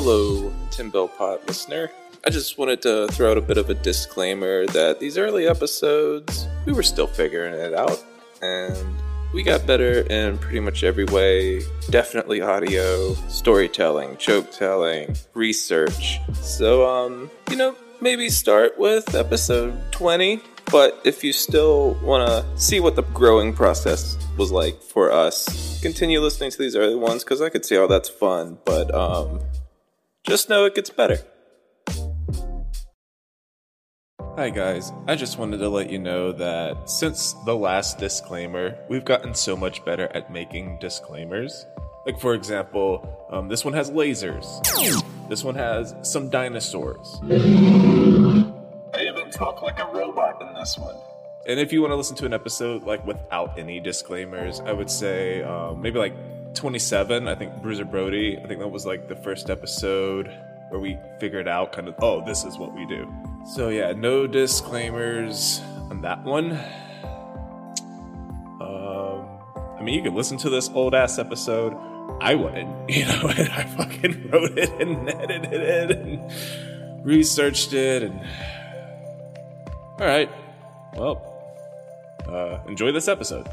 Hello, Ten Bell Pod listener. I just wanted to throw out a bit of a disclaimer that these early episodes, we were still figuring it out, and we got better in pretty much every way. Definitely audio, storytelling, joke telling, research. So, um, you know, maybe start with episode 20. But if you still want to see what the growing process was like for us, continue listening to these early ones because I could see how that's fun. But um, just know it gets better. Hi, guys. I just wanted to let you know that since the last disclaimer, we've gotten so much better at making disclaimers. Like, for example, um, this one has lasers, this one has some dinosaurs. I even talk like a robot in this one. And if you want to listen to an episode like without any disclaimers, I would say um, maybe like 27. I think Bruiser Brody. I think that was like the first episode where we figured out kind of oh this is what we do. So yeah, no disclaimers on that one. Um, I mean, you can listen to this old ass episode. I wouldn't, you know, and I fucking wrote it and edited it and researched it and. All right, well, uh, enjoy this episode.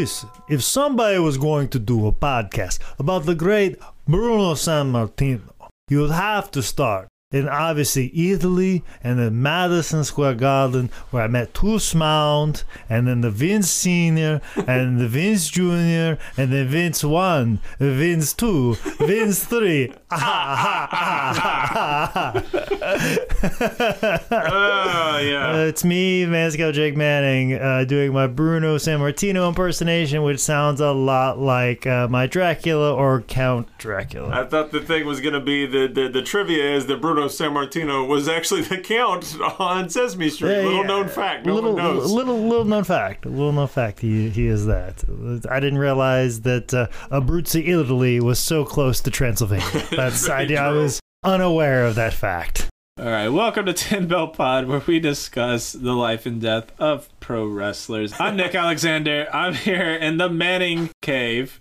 Listen, if somebody was going to do a podcast about the great Bruno Sammartino, you would have to start in obviously Italy and then Madison Square Garden where I met Toots Mondt and then the Vince Senior and the Vince Junior and then Vince One, Vince Two, Vince Three. Oh yeah. Uh, it's me, Manscout Jake Manning, uh, doing my Bruno Sammartino impersonation, which sounds a lot like uh, my Dracula or Count Dracula. I thought the thing was gonna be the, the the trivia is that Bruno Sammartino was actually the count on Sesame Street. Yeah, little yeah. known fact. No little, one knows. little, little known fact. Little known fact. He he is that. I didn't realize that uh, Abruzzi, Italy, was so close to Transylvania. That's I, I was unaware of that fact. All right, welcome to Ten Bell Pod, where we discuss the life and death of pro wrestlers. I'm Nick Alexander. I'm here in the Manning Cave.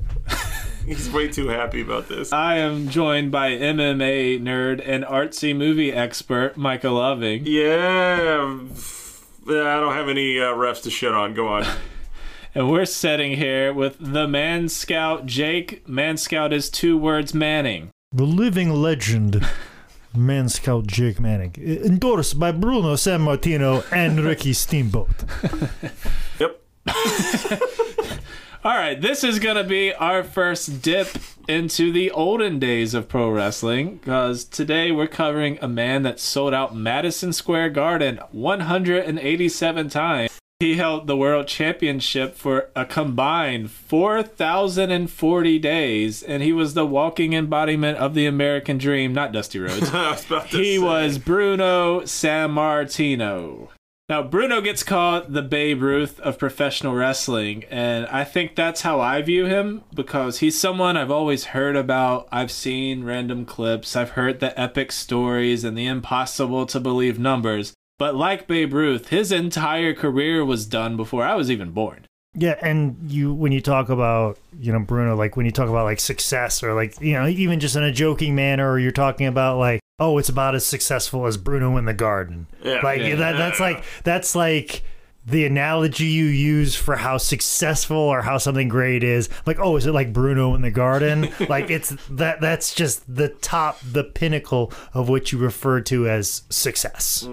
He's way too happy about this. I am joined by MMA nerd and artsy movie expert Michael Loving. Yeah. Yeah, I don't have any uh, refs to shit on. Go on. And we're sitting here with the Man Scout Jake. Man Scout is two words Manning. The living legend, Man Scout Jake Manning, endorsed by Bruno Sammartino and Ricky Steamboat. Yep. All right, this is going to be our first dip into the olden days of pro wrestling because today we're covering a man that sold out Madison Square Garden 187 times. He held the world championship for a combined 4,040 days, and he was the walking embodiment of the American dream, not Dusty Rhodes. Was He say. was Bruno Sammartino. Now, Bruno gets called the Babe Ruth of professional wrestling, and I think that's how I view him because he's someone I've always heard about. I've seen random clips, I've heard the epic stories and the impossible to believe numbers. But like Babe Ruth, his entire career was done before I was even born. Yeah, and you when you talk about you know Bruno, like when you talk about like success or like you know even just in a joking manner, or you're talking about like oh it's about as successful as Bruno in the Garden. Yeah. like Yeah. that that's like that's like the analogy you use for how successful or how something great is. Like oh is it like Bruno in the Garden? like it's that that's just the top, the pinnacle of what you refer to as success.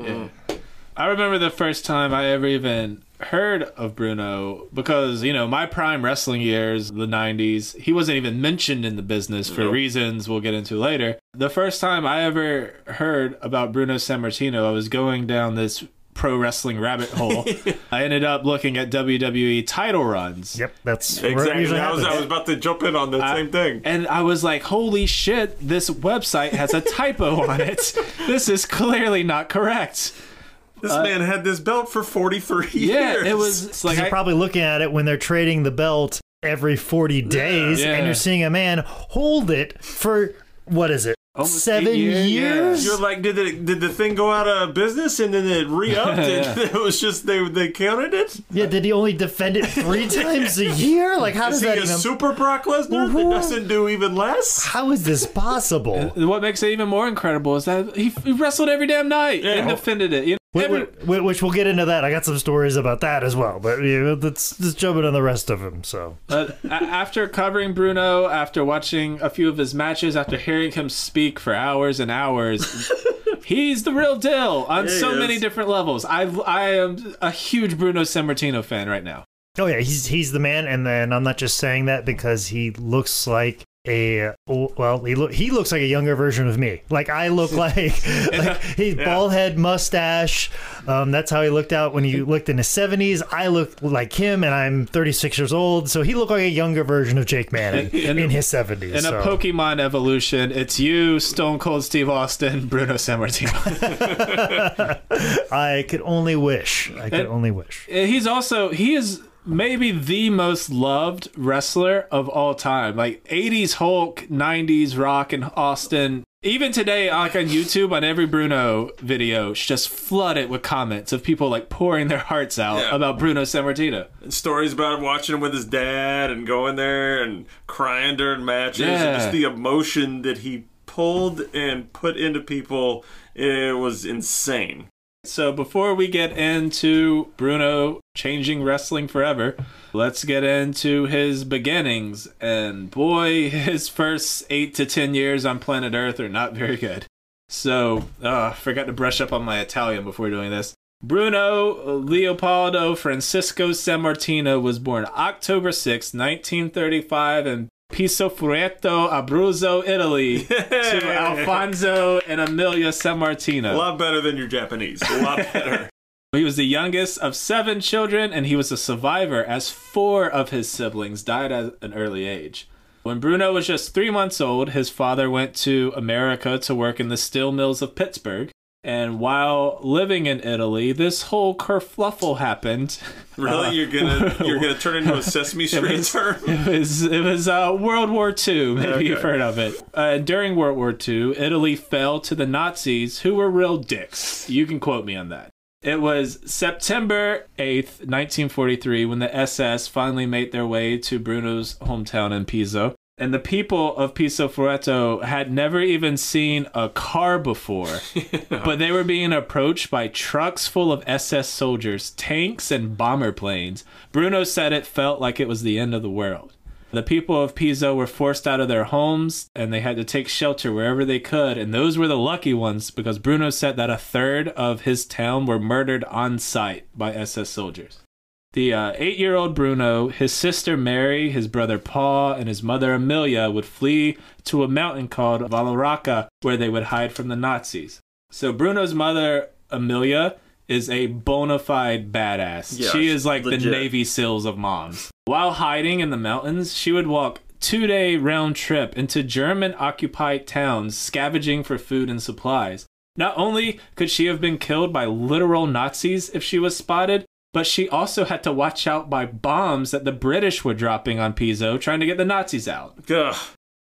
I remember the first time I ever even heard of Bruno because, you know, my prime wrestling years, the 90s, he wasn't even mentioned in the business for Nope. reasons we'll get into later. The first time I ever heard about Bruno Sammartino, I was going down this pro wrestling rabbit hole, I ended up looking at WWE title runs. Yep, that's Exactly. usually I was, I was about to jump in on the same thing. And I was like, holy shit, this website has a typo on it. This is clearly not correct. This uh, man had this belt for 43 Yeah, years. it was it's like you're I, probably looking at it when they're trading the belt every 40 days, Yeah. and you're seeing a man hold it for what is it? Almost Seven eight years, yeah. You're like, did it, did the thing go out of business and then it re-upped and it was just they they counted it? Yeah, did he only defend it three times a year? Like, how Is does he that a even? super Brock Lesnar that doesn't do even less? how is this possible? what makes it even more incredible is that he, he wrestled every damn night and defended it. You know, Wh- every- wh- Which we'll get into that. I got some stories about that as well, but you know, let's just jump into the rest of him. So, a- after covering Bruno, after watching a few of his matches, after hearing him speak for hours and hours, he's the real deal on Yeah, so he many different levels. I I am a huge Bruno Sammartino fan right now. oh yeah, he's he's the man. And then I'm not just saying that because he looks like a well, he look he looks like a younger version of me. Like I look like, like he's bald head, mustache. Um, that's how he looked out when he looked in his 70s. I look like him, and I'm 36 years old, so he looked like a younger version of Jake Manning In- in his 70s. In so. a Pokemon evolution, it's you, Stone Cold Steve Austin, Bruno Sammartino. I could only wish. I could And- only wish. he's also he is maybe the most loved wrestler of all time. Like 80s Hulk, 90s Rock and Austin. Even today, like on YouTube, on every Bruno video, it's just flooded with comments of people like pouring their hearts out Yeah. about Bruno Sammartino. And stories about watching him with his dad and going there and crying during matches Yeah. and just the emotion that he pulled and put into people. It was insane. So before we get into Bruno changing wrestling forever, let's get into his beginnings. And boy, his first eight to ten years on planet Earth are not very good. So, uh, forgot to brush up on my Italian before doing this. Bruno Leopoldo Francisco Sammartino was born October 6, 1935 in Pizzoferrato, Abruzzo, Italy, to Alfonso and Amelia Sammartino. A lot better than your Japanese. A lot better. He was the youngest of seven children, and he was a survivor as four of his siblings died at an early age. When Bruno was just three months old, his father went to America to work in the steel mills of Pittsburgh. And while living in Italy, this whole kerfluffle happened. Really, you're gonna you're gonna turn into a Sesame Street was- term? It was it was uh, World War II. Maybe Okay. you've heard of it. Uh, during World War II, Italy fell to the Nazis, who were real dicks. You can quote me on that. It was September 8th, 1943, when the SS finally made their way to Bruno's hometown in Pisa. And the people of Pizzoferrato had never even seen a car before, but they were being approached by trucks full of SS soldiers, tanks, and bomber planes. Bruno said it felt like it was the end of the world. The people of Pisa were forced out of their homes and they had to take shelter wherever they could. And those were the lucky ones because Bruno said that a third of his town were murdered on site by SS soldiers. The uh, eight year old Bruno, his sister Mary, his brother Paul, and his mother Amelia would flee to a mountain called Valaraca where they would hide from the Nazis. So Bruno's mother, Amelia, is a bona fide badass. Yeah, she is like legit. the Navy SEALs of moms. While hiding in the mountains, she would walk two day round trip into German occupied towns scavenging for food and supplies. Not only could she have been killed by literal Nazis if she was spotted, but she also had to watch out by bombs that the British were dropping on Piso trying to get the Nazis out. Ugh.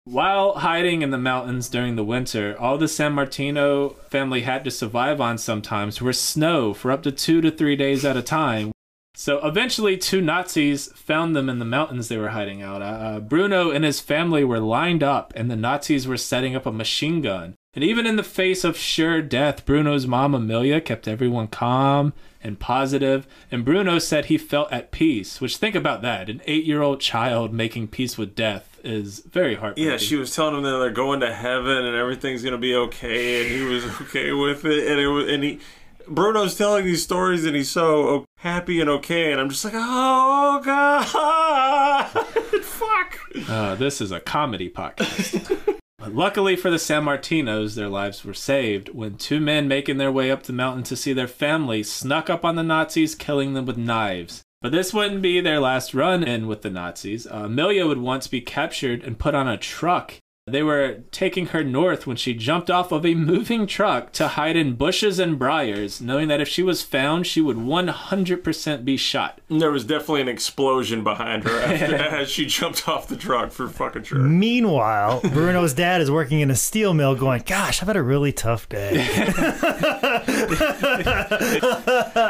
While hiding in the mountains during the winter, all the Sammartino family had to survive on sometimes were snow for up to two to three days at a time. So eventually, two Nazis found them in the mountains they were hiding out. Uh, Bruno and his family were lined up, and the Nazis were setting up a machine gun. And even in the face of sure death, Bruno's mom, Amelia, kept everyone calm and positive, and Bruno said he felt at peace, which think about that. An eight year old child making peace with death is very heartbreaking. Yeah, she was telling him that they're going to heaven and everything's gonna be okay, and he was okay with it, and it was, and he. Bruno's telling these stories and he's so happy and okay, and I'm just like, oh god, fuck. Uh, this is a comedy podcast. But luckily for the Sammartinos, their lives were saved when two men making their way up the mountain to see their family snuck up on the Nazis, killing them with knives. But this wouldn't be their last run in with the Nazis. Uh, Amelia would once be captured and put on a truck. They were taking her north when she jumped off of a moving truck to hide in bushes and briars, knowing that if she was found, she would 100% be shot. There was definitely an explosion behind her after, as she jumped off the truck for fucking sure. Meanwhile, Bruno's dad is working in a steel mill going, Gosh, I've had a really tough day.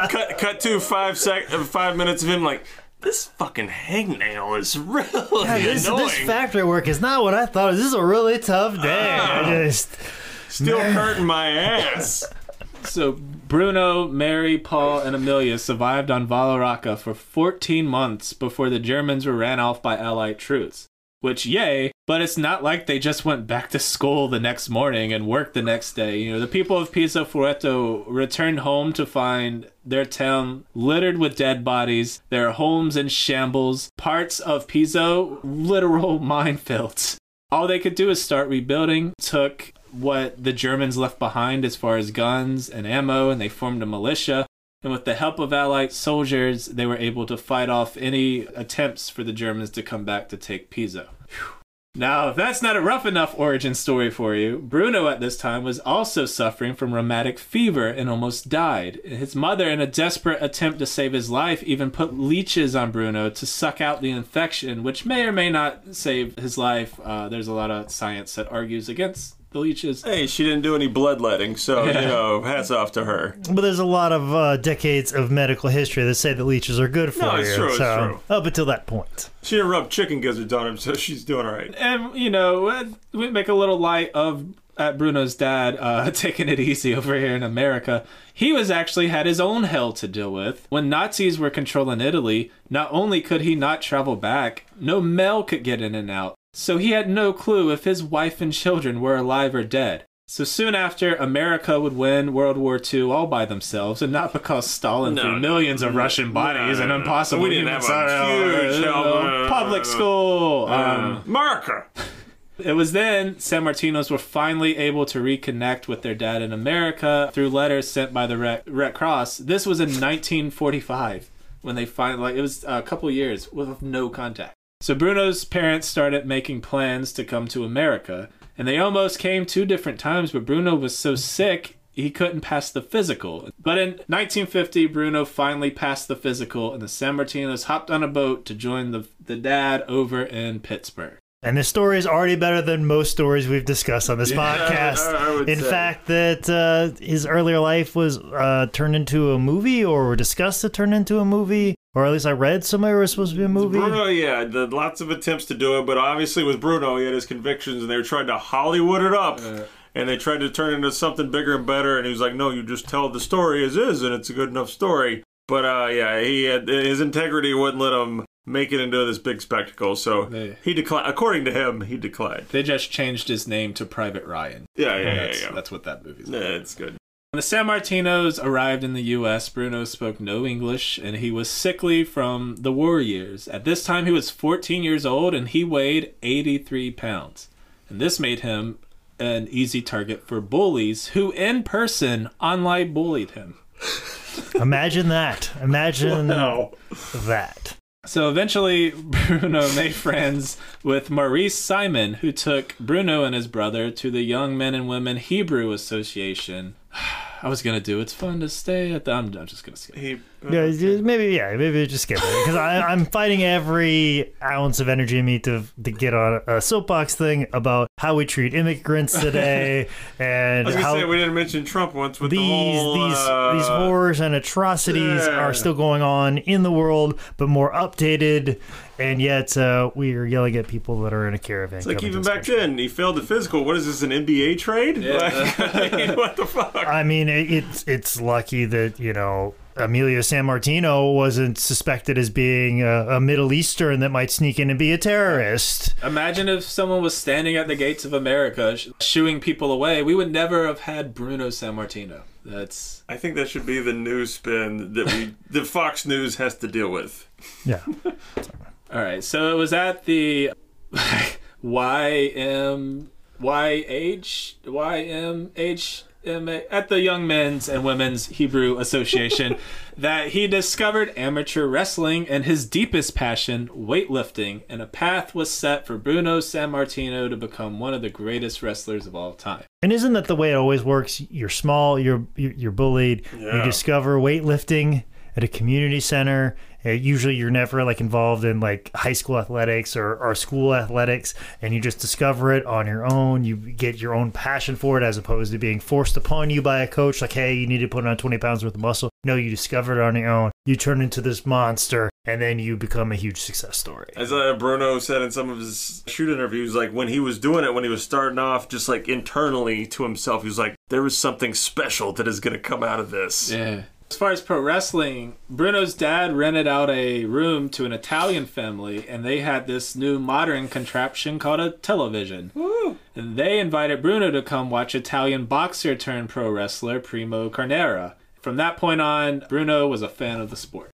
cut, cut to five sec, five minutes of him like, this fucking hangnail is really Yeah, this, annoying. this factory work is not what I thought. This is a really tough day. I ah. just Still hurting my ass. So Bruno, Mary, Paul, and Amelia survived on Valaraca for 14 months before the Germans were ran off by Allied troops. Which, yay, but it's not like they just went back to school the next morning and worked the next day. You know, the people of Pizzoferrato returned home to find their town littered with dead bodies, their homes in shambles, parts of Piso literal minefields. All they could do is start rebuilding, took what the Germans left behind as far as guns and ammo, and they formed a militia. And with the help of Allied soldiers, they were able to fight off any attempts for the Germans to come back to take Pisa. Now, if that's not a rough enough origin story for you, Bruno at this time was also suffering from rheumatic fever and almost died. His mother, in a desperate attempt to save his life, even put leeches on Bruno to suck out the infection, which may or may not save his life. Uh, there's a lot of science that argues against the leeches. Hey, she didn't do any bloodletting, so you know, hats off to her. But there's a lot of uh, decades of medical history that say that leeches are good for No, you. it's true, it's so, true. Up until that point. She didn't rub chicken gizzards on him, so she's doing all right. and you know uh, we make a little light of at Bruno's dad uh, taking it easy over here in America. He was actually had his own hell to deal with when Nazis were controlling Italy. Not only could he not travel back, no mail could get in and out, so he had no clue if his wife and children were alive or dead. So soon after, America would win World War II all by themselves, and not because Stalin No, threw millions of Russian bodies no, and no, impossible We didn't have a huge uh, public school. Um, America. it was then Sammartinos were finally able to reconnect with their dad in America through letters sent by the Red, Red Cross. This was in 1945 when they finally, like, it was a couple years with no contact. So Bruno's parents started making plans to come to America, and they almost came two different times, but Bruno was so sick he couldn't pass the physical. But in 1950, Bruno finally passed the physical, and the Sammartinos hopped on a boat to join the, the dad over in Pittsburgh. And this story is already better than most stories we've discussed on this I- podcast. In say. fact, that uh, his earlier life was uh, turned into a movie or discussed to turn into a movie, or at least I read somewhere it was supposed to be a movie. Bruno, yeah, the, lots of attempts to do it, but obviously with Bruno, he had his convictions, and they were trying to Hollywood it up, and they tried to turn it into something bigger and better. And he was like, "No, you just tell the story as is, and it's a good enough story." But uh, yeah, he had his integrity wouldn't let him make it into this big spectacle, so Yeah. he declined. According to him, he declined. They just changed his name to Private Ryan. Yeah, yeah, yeah, that's, yeah. that's what that movie's Yeah, it's good. When the Sammartinos arrived in the U.S., Bruno spoke no English and he was sickly from the war years. At this time, he was 14 years old and he weighed 83 pounds. And this made him an easy target for bullies who, in person, online bullied him. Imagine that. Imagine No. that. So eventually, Bruno made friends with Maurice Simon, who took Bruno and his brother to the Young Men and Women Hebrew Association. I was gonna do it's fun to stay at the. I'm, I'm just gonna skip. He, Yeah, just- maybe yeah, maybe just skip it because I'm fighting every ounce of energy in me to to get on a soapbox thing about how we treat immigrants today and I was how say we didn't mention Trump once with these the whole these uh, these horrors and atrocities yeah. are still going on in the world, but more updated, and yet uh, we are yelling at people that are in a caravan. It's like even back then, he failed the physical. What is this, an NBA trade? Like, what the fuck? I mean, it, it's it's lucky that you know Emilio Sammartino wasn't suspected as being a, a Middle Eastern that might sneak in and be a terrorist. Imagine if someone was standing at the gates of America sh- shooing people away. We would never have had Bruno Sammartino. That's I think that should be the news spin that we, that Fox News has to deal with. Yeah, all right. So it was at the YM YH YMH Um, at the Young Men's and Women's Hebrew Association that he discovered amateur wrestling and his deepest passion, weightlifting, and a path was set for Bruno Sammartino to become one of the greatest wrestlers of all time. And isn't that the way it always works? You're small, you're you're you're bullied. You discover weightlifting at a community center. Uh, usually, you're never like involved in like high school athletics or, or school athletics, and you just discover it on your own. You get your own passion for it, as opposed to being forced upon you by a coach. Like, hey, you need to put on 20 pounds worth of muscle. No, you discover it on your own. You turn into this monster, and then you become a huge success story. As uh, Bruno said in some of his shoot interviews, like when he was doing it, when he was starting off, just like internally to himself, he was like, "There was something special that is going to come out of this." Yeah. As far as pro wrestling, Bruno's dad rented out a room to an Italian family, and they had this new modern contraption called a television. And they invited Bruno to come watch Italian boxer turned pro wrestler Primo Carnera. From that point on, Bruno was a fan of the sport.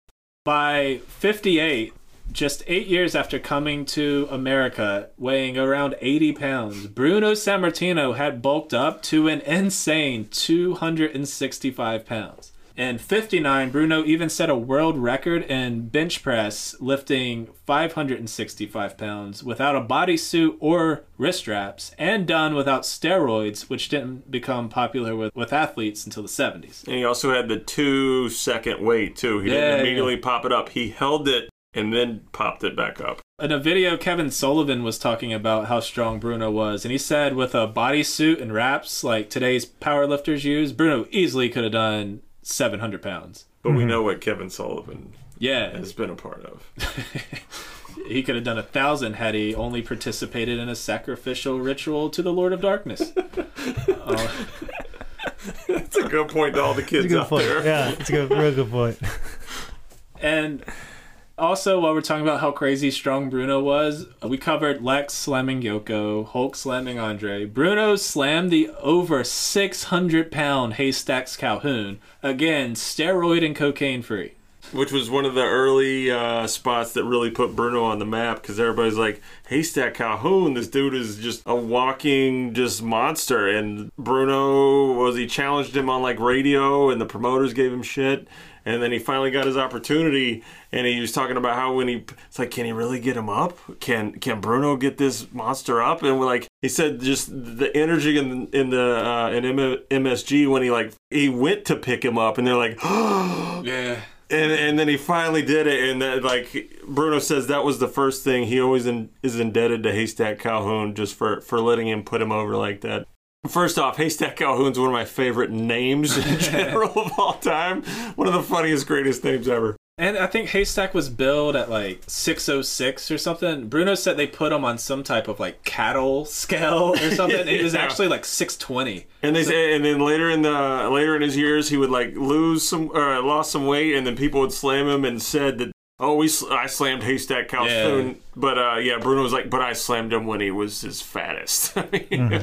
By 58, just eight years after coming to America, weighing around 80 pounds, Bruno Sammartino had bulked up to an insane 265 pounds. In 59, Bruno even set a world record in bench press, lifting 565 pounds without a bodysuit or wrist straps, and done without steroids, which didn't become popular with, with athletes until the 70s. And he also had the two second weight too. He Yeah, didn't yeah. immediately pop it up. He held it and then popped it back up. In a video, Kevin Sullivan was talking about how strong Bruno was, and he said with a bodysuit and wraps like today's powerlifters use, Bruno easily could have done 700 pounds. But we mm-hmm. know what Kevin Sullivan Yeah, has been a part of. he could have done a thousand had he only participated in a sacrificial ritual to the Lord of Darkness. Uh, that's a good point to all the kids It's a good out point. there. Yeah, it's a good, real good point. And also, while we're talking about how crazy strong Bruno was, we covered Lex slamming Yoko, Hulk slamming Andre. Bruno slammed the over 600 pound Haystacks Calhoun. Again, steroid and cocaine free. Which was one of the early uh, spots that really put Bruno on the map because everybody's like, Haystack Calhoun, this dude is just a walking just monster. And Bruno was he challenged him on like radio, and the promoters gave him shit. And then he finally got his opportunity, and he was talking about how when he, it's like, can he really get him up? Can can Bruno get this monster up? And we're like, he said, just the energy in in the uh, in M- MSG when he like he went to pick him up, and they're like, Yeah. and and then he finally did it and that like bruno says that was the first thing he always in, is indebted to haystack calhoun just for for letting him put him over like that first off haystack calhoun's one of my favorite names in general of all time one of the funniest greatest names ever And I think Haystack was billed at like 606 or something. Bruno said they put him on some type of like cattle scale or something. It was actually like 620. and they say, and then later in the later in his years he would like lose some or lost some weight and then people would slam him and said that oh we sl- i slammed haystack calhoun Yeah. but uh yeah bruno was like but i slammed him when he was his fattest I mean,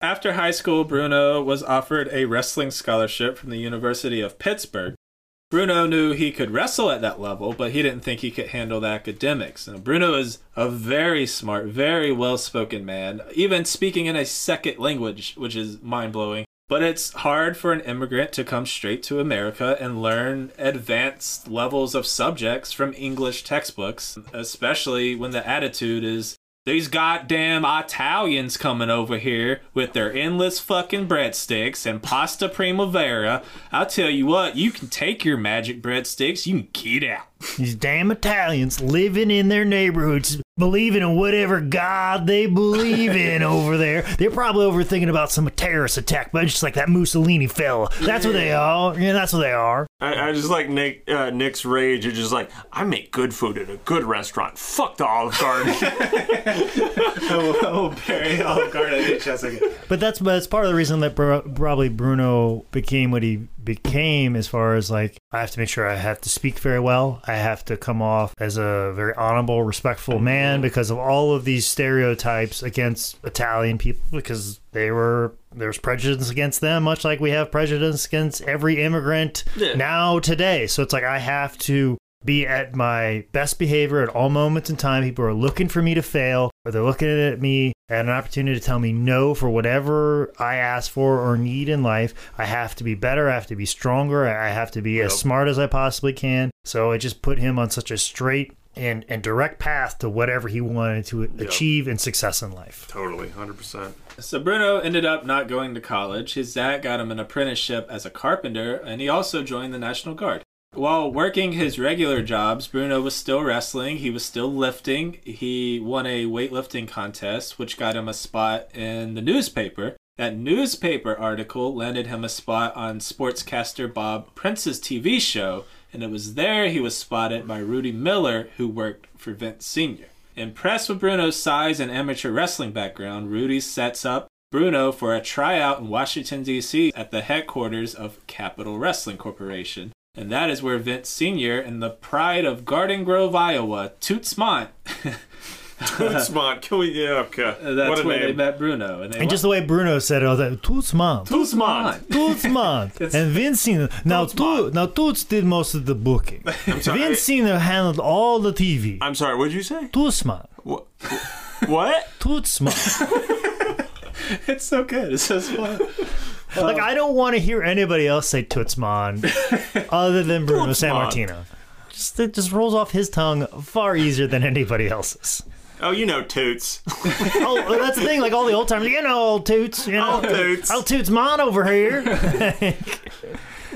After high school, Bruno was offered a wrestling scholarship from the University of Pittsburgh. Bruno knew he could wrestle at that level, but he didn't think he could handle the academics. Now, Bruno is a very smart, very well spoken man, even speaking in a second language, which is mind blowing. But it's hard for an immigrant to come straight to America and learn advanced levels of subjects from English textbooks, especially when the attitude is these goddamn Italians coming over here with their endless fucking breadsticks and pasta primavera. I'll tell you what, you can take your magic breadsticks, you can get out. These damn Italians living in their neighborhoods, believing in whatever God they believe in over there. They're probably over thinking about some terrorist attack, but just like that Mussolini fella. That's what they are. Yeah, that's what they are. I, I just like Nick uh, Nick's rage. It's just like I make good food at a good restaurant. Fuck the Olive Garden. oh, Barry Olive Garden again. But that's but that's part of the reason that probably Bruno became what he became. As far as like, I have to make sure I have to speak very well. I have to come off as a very honorable, respectful man because of all of these stereotypes against Italian people. Because they were there's prejudice against them, much like we have prejudice against every immigrant Yeah. now today. So it's like I have to be at my best behavior at all moments in time. People are looking for me to fail. Or they're looking at me at an opportunity to tell me no for whatever I ask for or need in life. I have to be better. I have to be stronger. I have to be as smart as I possibly can. So I just put him on such a straight and, and direct path to whatever he wanted to achieve and success in life. Totally, hundred percent. So Bruno ended up not going to college. His dad got him an apprenticeship as a carpenter, and he also joined the National Guard. While working his regular jobs, Bruno was still wrestling. He was still lifting. He won a weightlifting contest, which got him a spot in the newspaper. That newspaper article landed him a spot on sportscaster Bob Prince's TV show, and it was there he was spotted by Rudy Miller, who worked for Vince Sr. Impressed with Bruno's size and amateur wrestling background, Rudy sets up Bruno for a tryout in Washington, D.C. at the headquarters of Capital Wrestling Corporation. And that is where Vince Sr. and the pride of Garden Grove, Iowa, Toots Mondt, Smart. Can we? Yeah. Uh, okay. that's what a where they name. met Bruno. And, they And just the way Bruno said it, I was like, Toots mom. Toots Mondt. Toots mom. and Vincent Now, Toots Toots, now Toots did most of the booking. I'm sorry. Vince Senior handled all the TV. I'm sorry. What did you say? Toots mom. What? what? Toots mom. it's so good. It's so fun. like, I don't want to hear anybody else say Toots Mon other than Bruno Sammartino. Just, it just rolls off his tongue far easier than anybody else's. Oh, you know Toots. Oh, that's the thing. Like all the old timers, you know, old Toots. You know, Old Toots. Old Toots Mon over here.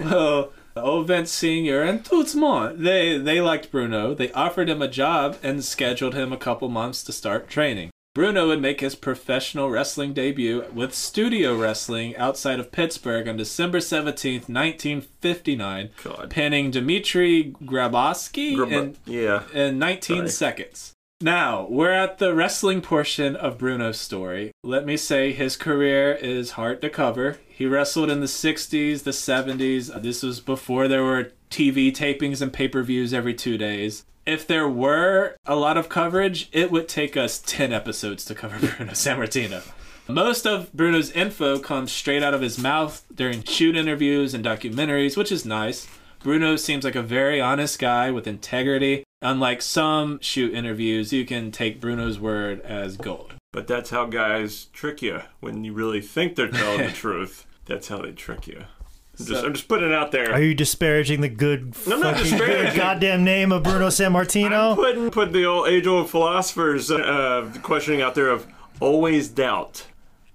Uh, well, old Vince Senior and Toots Mondt, they they liked Bruno. They offered him a job and scheduled him a couple months to start training. Bruno would make his professional wrestling debut with studio wrestling outside of Pittsburgh on December 17th, 1959, God. pinning Dmitry Grabowski Grab- in, yeah. in 19 Sorry. seconds. Now, we're at the wrestling portion of Bruno's story. Let me say his career is hard to cover. He wrestled in the 60s, the 70s. This was before there were TV tapings and pay per views every two days. If there were a lot of coverage, it would take us 10 episodes to cover Bruno Sammartino. Most of Bruno's info comes straight out of his mouth during shoot interviews and documentaries, which is nice. Bruno seems like a very honest guy with integrity. Unlike some shoot interviews, you can take Bruno's word as gold. But that's how guys trick you when you really think they're telling the truth. That's how they trick you. I'm just, I'm just putting it out there. Are you disparaging the good, I'm not fucking good goddamn name of Bruno San I'm Martino? putting put the old age old philosophers uh, questioning out there of always doubt.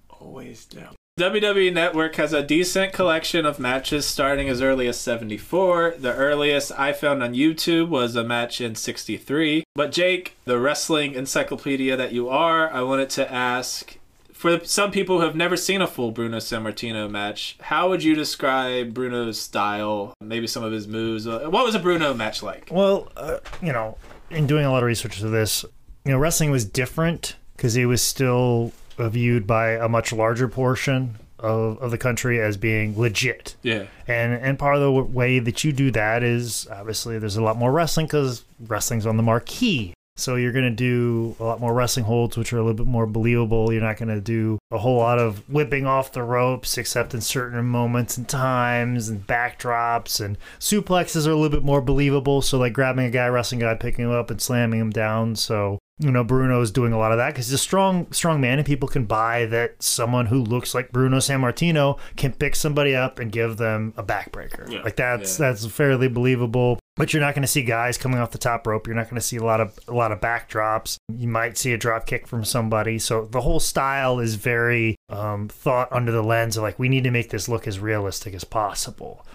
Always doubt. WWE Network has a decent collection of matches starting as early as 74. The earliest I found on YouTube was a match in 63. But Jake, the wrestling encyclopedia that you are, I wanted to ask for some people who have never seen a full Bruno Sammartino match, how would you describe Bruno's style, maybe some of his moves? What was a Bruno match like? Well, uh, you know, in doing a lot of research to this, you know, wrestling was different because he was still Uh, viewed by a much larger portion of, of the country as being legit. Yeah. And and part of the w- way that you do that is obviously there's a lot more wrestling because wrestling's on the marquee. So you're going to do a lot more wrestling holds, which are a little bit more believable. You're not going to do a whole lot of whipping off the ropes, except in certain moments and times, and backdrops and suplexes are a little bit more believable. So like grabbing a guy, wrestling a guy, picking him up, and slamming him down. So you know Bruno's doing a lot of that because he's a strong, strong man, and people can buy that someone who looks like Bruno Sammartino can pick somebody up and give them a backbreaker. Yeah. Like that's Yeah. that's fairly believable. But you're not going to see guys coming off the top rope. You're not going to see a lot of a lot of backdrops. You might see a drop kick from somebody. So the whole style is very um, thought under the lens of like we need to make this look as realistic as possible.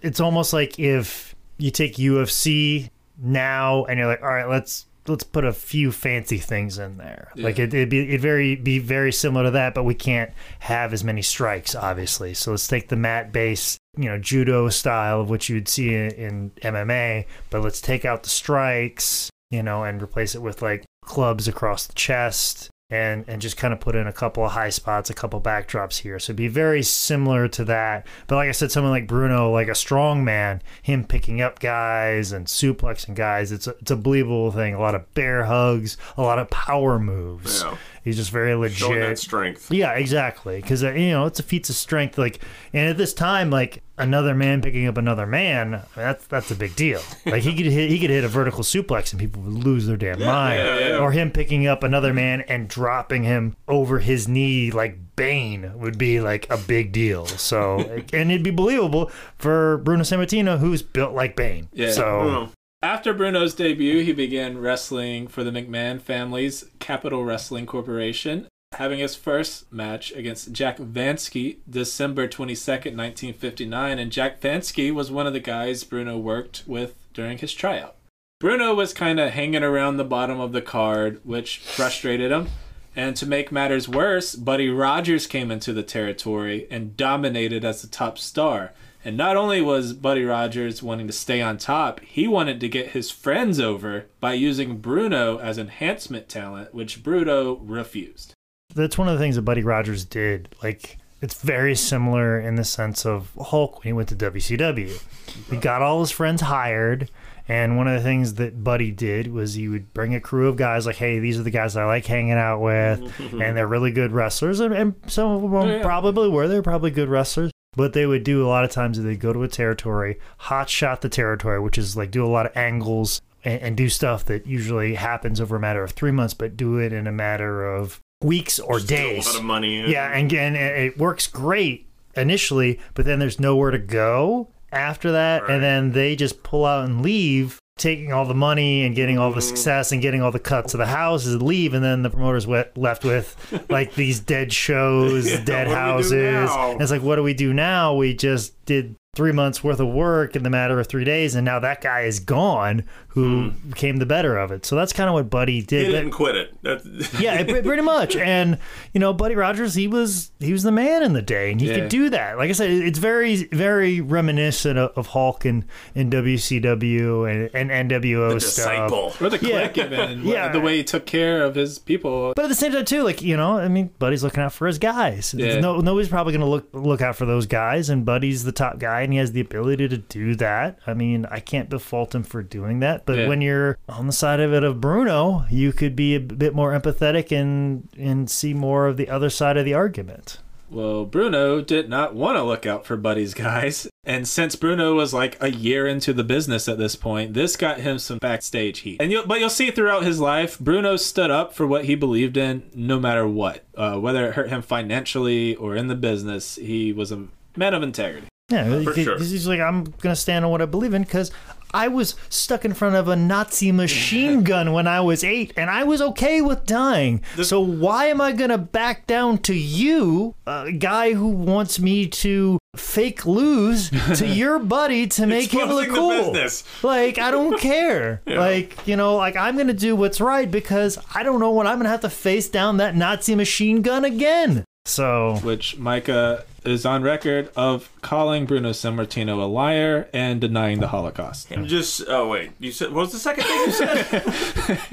It's almost like if you take UFC now and you're like, all right, let's let's put a few fancy things in there. Like it, it'd be it'd very be very similar to that, but we can't have as many strikes, obviously. So let's take the mat base, you know, judo style of which you'd see in, in MMA, but let's take out the strikes, you know, and replace it with like clubs across the chest. And, and just kind of put in a couple of high spots, a couple backdrops here. So it'd be very similar to that. But like I said, someone like Bruno, like a strong man, him picking up guys and suplexing guys, it's a, it's a believable thing. A lot of bear hugs, a lot of power moves. Yeah. He's just very legit. Showing that strength. Yeah, exactly. Because uh, you know it's a feat of strength. Like, and at this time, like another man picking up another man, I mean, that's that's a big deal. Like he could hit, he could hit a vertical suplex and people would lose their damn mind. yeah, yeah. Or him picking up another man and dropping him over his knee like Bane would be like a big deal. So and it'd be believable for Bruno Sammartino, who's built like Bane. Yeah. So. After Bruno's debut, he began wrestling for the McMahon family's Capital Wrestling Corporation, having his first match against Jack Vansky December 22nd, 1959. And Jack Vansky was one of the guys Bruno worked with during his tryout. Bruno was kind of hanging around the bottom of the card, which frustrated him. And to make matters worse, Buddy Rogers came into the territory and dominated as the top star. And not only was Buddy Rogers wanting to stay on top, he wanted to get his friends over by using Bruno as enhancement talent, which Bruno refused. that's one of the things that Buddy Rogers did. Like it's very similar in the sense of Hulk when he went to WCW. He got all his friends hired, and one of the things that Buddy did was he would bring a crew of guys like, "Hey, these are the guys I like hanging out with, and they're really good wrestlers." And, and some of them Oh, yeah. probably were. They're probably good wrestlers. But they would do a lot of times they'd go to a territory, hot shot the territory, which is like do a lot of angles and, and do stuff that usually happens over a matter of three months, but do it in a matter of weeks or Still days. A lot of money. Yeah, and again, it works great initially, but then there's nowhere to go after that, Right. and then they just pull out and leave, taking all the money and getting all the Mm-hmm. success and getting all the cuts of the houses, leave, and then the promoters left with like these dead shows, Yeah, dead what do we do houses. And it's like, what do we do now? We just did three months worth of work in the matter of three days, and now that guy is gone who hmm. became the better of it. So that's kind of what Buddy did. He didn't and quit it. That's, yeah, it- it- pretty much. And you know, Buddy Rogers, he was he was the man in the day, and he Yeah. could do that. Like I said, it's very very reminiscent of, of Hulk and, and WCW and, and NWO the stuff. disciple. Or the Yeah. click, even, Yeah. the way he took care of his people. But at the same time, too, like you know, I mean, Buddy's looking out for his guys. Yeah. No, nobody's probably going to look look out for those guys, and Buddy's the top guy, and he has the ability to do that. I mean, I can't default him for doing that. But Yeah. when you're on the side of it of Bruno, you could be a bit more empathetic and and see more of the other side of the argument. Well, Bruno did not want to look out for Buddy's guys. And since Bruno was like a year into the business at this point, this got him some backstage heat. And you'll, but you'll see throughout his life, Bruno stood up for what he believed in, no matter what, uh, whether it hurt him financially or in the business. He was a man of integrity. Yeah, For sure. he's like, I'm gonna stand on what I believe in because I was stuck in front of a Nazi machine gun when I was eight, and I was okay with dying. so why am I gonna back down to you, a guy who wants me to fake lose to your buddy to make him look cool? Like I don't care. Like you know, like I'm gonna do what's right because I don't know when I'm gonna have to face down that Nazi machine gun again. So Which Micah is on record of calling Bruno Sammartino a liar and denying the Holocaust. And just oh wait, you said what was the second thing you said?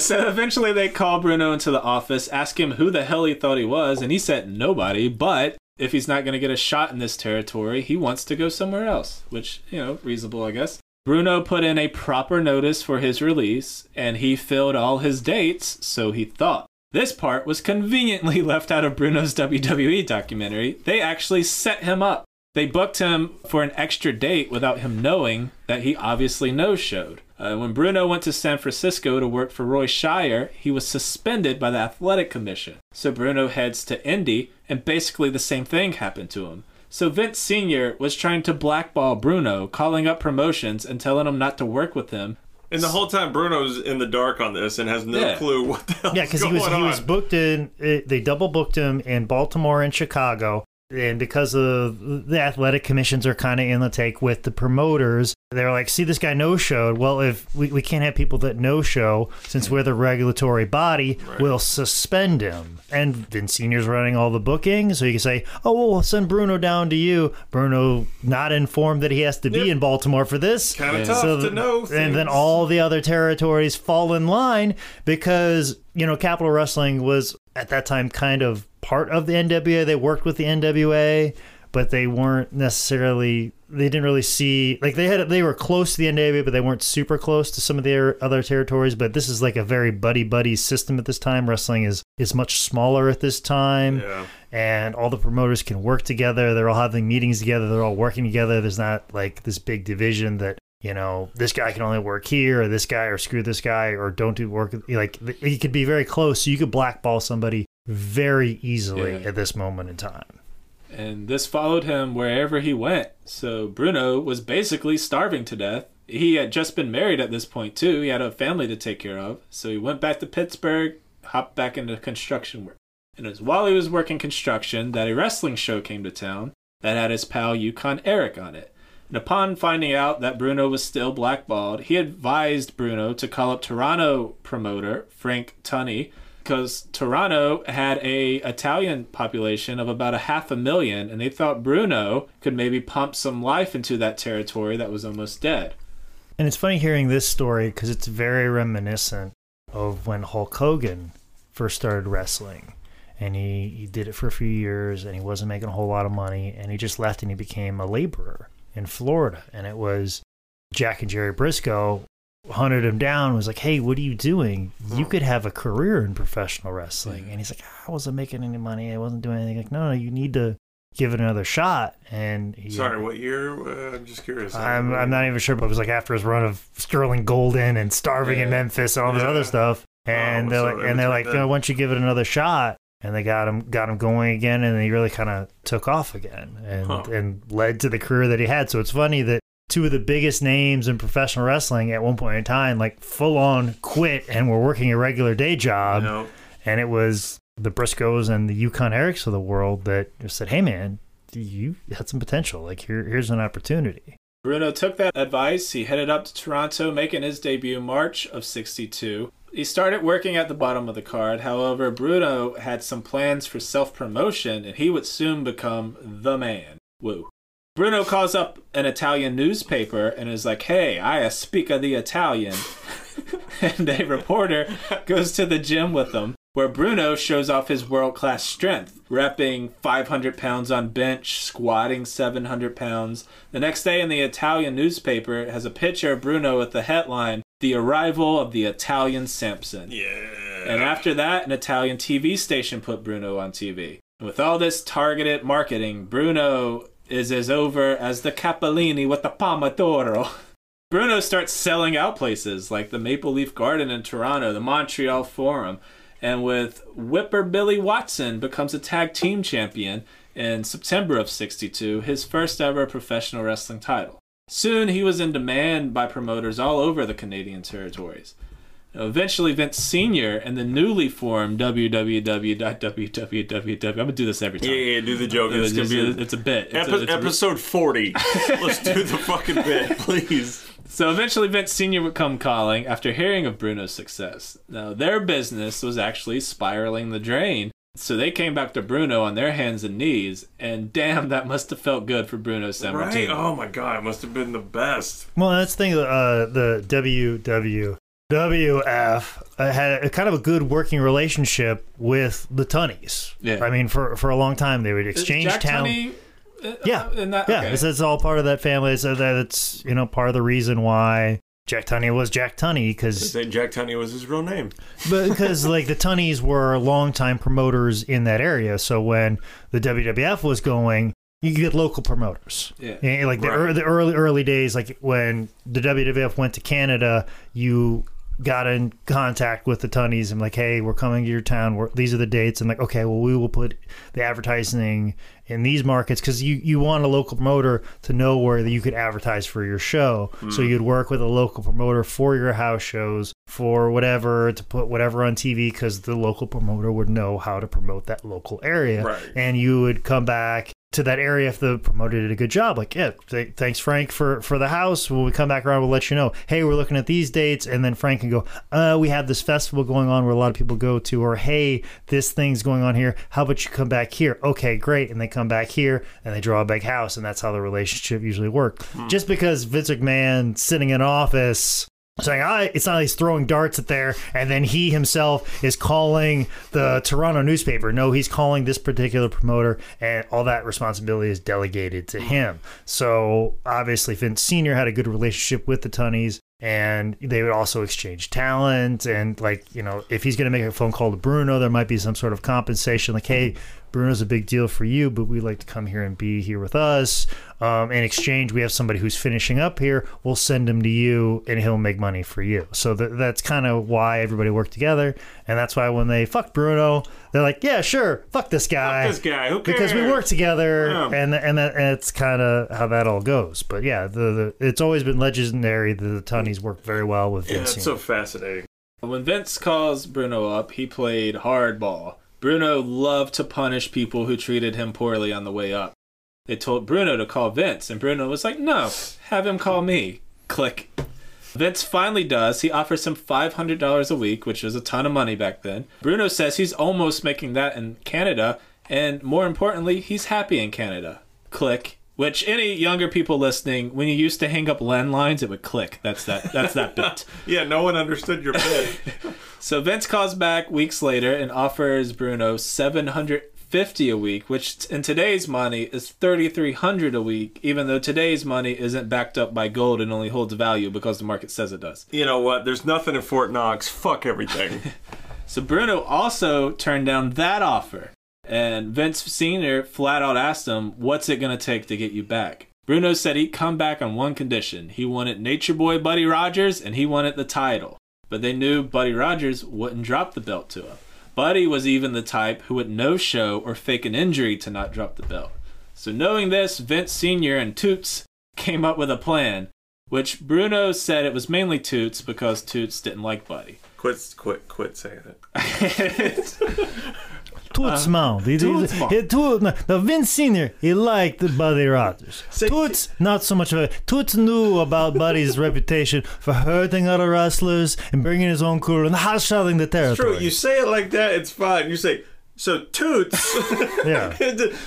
So eventually they call Bruno into the office, ask him who the hell he thought he was, and he said nobody, but if he's not going to get a shot in this territory, he wants to go somewhere else, which, you know, reasonable, I guess. Bruno put in a proper notice for his release, and he filled all his dates, so he thought. This part was conveniently left out of Bruno's WWE documentary. They actually set him up. They booked him for an extra date without him knowing that he obviously no showed. Uh, when Bruno went to San Francisco to work for Roy Shire, he was suspended by the Athletic Commission. So Bruno heads to Indy, and basically the same thing happened to him. So Vince Sr. was trying to blackball Bruno, calling up promotions and telling him not to work with him. And the whole time Bruno's in the dark on this and has no Yeah. clue what the hell Yeah, because he was going he was booked in. They double booked him in Baltimore and Chicago, and because of the athletic commissions are kind of in the take with the promoters, they're like, "See, this guy no showed. Well, if we, we can't have people that no show, since we're the regulatory body, we'll suspend him." And Vince Senior's running all the booking so you can say, "Oh, well, we'll send Bruno down to you." Bruno not informed that he has to be in Baltimore for this. Kinda tough So to th- know And then all the other territories fall in line because you know Capital Wrestling was at that time kind of part of the NWA. They worked with the NWA, but they weren't necessarily they didn't really see like they had they were close to the NWA, but they weren't super close to some of their other territories. But this is like a very buddy buddy system at this time. Wrestling is is much smaller at this time, Yeah. and all the promoters can work together. They're all having meetings together. They're all working together. There's not like this big division that you know this guy can only work here, or this guy, or screw this guy, or don't do work. Like it could be very close, so you could blackball somebody very easily Yeah. at this moment in time. and this followed him wherever he went. So Bruno was basically starving to death. He had just been married at this point too. He had a family to take care of. So he went back to Pittsburgh, hopped back into construction work. And it was while he was working construction that a wrestling show came to town that had his pal Yukon Eric on it. And upon finding out that Bruno was still blackballed, he advised Bruno to call up Toronto promoter Frank Tunney because Toronto had a Italian population of about a half a million, and they thought Bruno could maybe pump some life into that territory that was almost dead. And it's funny hearing this story because it's very reminiscent of when Hulk Hogan first started wrestling. And he, he did it for a few years and he wasn't making a whole lot of money. And he just left and he became a laborer in Florida. And it was Jack and Jerry Briscoe hunted him down was like, hey, what are you doing? You hmm. could have a career in professional wrestling. Hmm. And he's like, I wasn't making any money. I wasn't doing anything. Like, no, no, you need to give it another shot. And he, uh, Sorry, what year? Uh, I'm just curious. I'm, I'm not even sure, but it was like after his run of Sterling Golden and starving in Memphis and all this Yeah. other stuff. Oh, and Oh, they're like, and they're like. "Oh, why don't you give it another shot? And they got him, got him going again, and he really kind of took off again, and Huh. and led to the career that he had. So it's funny that two of the biggest names in professional wrestling at one point in time, like full on quit and were working a regular day job, No. and it was the Briscoes and the Yukon Erics of the world that just said, "Hey, man, you had some potential. Like here, here's an opportunity." Bruno took that advice. He headed up to Toronto, making his debut March of 62. He started working at the bottom of the card. However, Bruno had some plans for self promotion and he would soon become the man. Woo. Bruno calls up an Italian newspaper and is like, Hey, I speak of the Italian. and a reporter goes to the gym with him, where Bruno shows off his world class strength, repping 500 pounds on bench, squatting 700 pounds. The next day in the Italian newspaper, it has a picture of Bruno with the headline, The Arrival of the Italian Samson. Yeah. And after that, an Italian TV station put Bruno on TV. With all this targeted marketing, Bruno is as over as the Capellini with the Pomodoro. Bruno starts selling out places like the Maple Leaf Garden in Toronto, the Montreal Forum, and with Whipper Billy Watson becomes a tag team champion in September of 62, his first ever professional wrestling title. Soon he was in demand by promoters all over the Canadian territories. Eventually, Vince Sr. and the newly formed www.www. I'm gonna do this every time. Yeah, yeah, do the joke. It's, It's, gonna be it's a bit. It's a- Epi- it's a- episode 40. Let's do the fucking bit, please. So eventually, Vince Sr. would come calling after hearing of Bruno's success. Now, their business was actually spiraling the drain. So they came back to Bruno on their hands and knees, and damn, that must have felt good for Bruno Sammartino. Right? Oh my god, it must have been the best. Well, that's the thing. Uh, the WW WF uh, had a kind of a good working relationship with the Tunnies. Yeah. I mean, for for a long time they would exchange Jack talent. Tunney, uh, Yeah. uh, that, Yeah, okay. it's, it's all part of that family. So that it's you know part of the reason why Jack Tunney was Jack Tunney because Jack Tunney was his real name. because like the Tunnies were longtime promoters in that area. So when the WWF was going, you could get local promoters. Yeah. And, like the, Right. ear the early early days, like when the WWF went to Canada, you got in contact with the Tunnies and like, hey, we're coming to your town. We're, these are the dates, and like, okay, well, we will put the advertising in these markets because you you want a local promoter to know where you could advertise for your show. So hmm. you'd work with a local promoter for your house shows for whatever to put whatever on TV because the local promoter would know how to promote that local area, Right. and you would come back to that area if the promoter did a good job. Like, yeah, th- thanks Frank for for the house. When we come back around, we'll let you know. Hey, we're looking at these dates, and then Frank can go. Uh, we have this festival going on where a lot of people go to, or hey, this thing's going on here. How about you come back here? Okay, great. And they come back here, and they draw a big house, and that's how the relationship usually worked. Just because Vince McMahon sitting in office. Saying, "I." It's not like he's throwing darts at there, and then he himself is calling the Toronto newspaper. No, he's calling this particular promoter, and all that responsibility is delegated to him. So obviously, Vince Senior had a good relationship with the Tunnies. And they would also exchange talent, and like you know, if he's going to make a phone call to Bruno, there might be some sort of compensation. Like, hey, Bruno's a big deal for you, but we like to come here and be here with us. Um, in exchange, we have somebody who's finishing up here. We'll send him to you, and he'll make money for you. So th- that's kind of why everybody worked together, and that's why when they fuck Bruno, they're like, "Yeah, sure, fuck this guy, this guy, who because we work together." Yeah. And and that, that's kind of how that all goes. But yeah, the, the it's always been legendary that the Tunnies work very well with Yeah, Vince. that's so fascinating. When Vince calls Bruno up, he played hardball. Bruno loved to punish people who treated him poorly on the way up. They told Bruno to call Vince, and Bruno was like, no, have him call me. Click. Vince finally does. He offers him $500 a week, which was a ton of money back then. Bruno says he's almost making that in Canada, and more importantly, he's happy in Canada. Click. Which any younger people listening, when you used to hang up landlines, it would click. That's that. That's that bit. Yeah, no one understood your bit. So Vince calls back weeks later and offers Bruno seven hundred fifty a week, which in today's money is thirty three hundred a week. Even though today's money isn't backed up by gold and only holds value because the market says it does. you know what? There's nothing in Fort Knox. Fuck everything. So Bruno also turned down that offer, and Vince Senior flat out asked him, "What's it gonna take to get you back?" Bruno said he'd come back on one condition: he wanted Nature Boy Buddy Rogers, and he wanted the title. But they knew Buddy Rogers wouldn't drop the belt to him. Buddy was even the type who would no show or fake an injury to not drop the belt. So knowing this, Vince Senior and Toots came up with a plan, which Bruno said it was mainly Toots because Toots didn't like Buddy. quit, quit, quit saying it. Toots. Uh, he, Toots he, Mount. he, Toot- no, the Vince Senior, he liked Buddy Rogers. Say- Toots, not so much of a. Toots knew about Buddy's reputation for hurting other wrestlers and bringing his own crew and hot the territory. True, you say it like that, it's fine. You say, so toots. Yeah.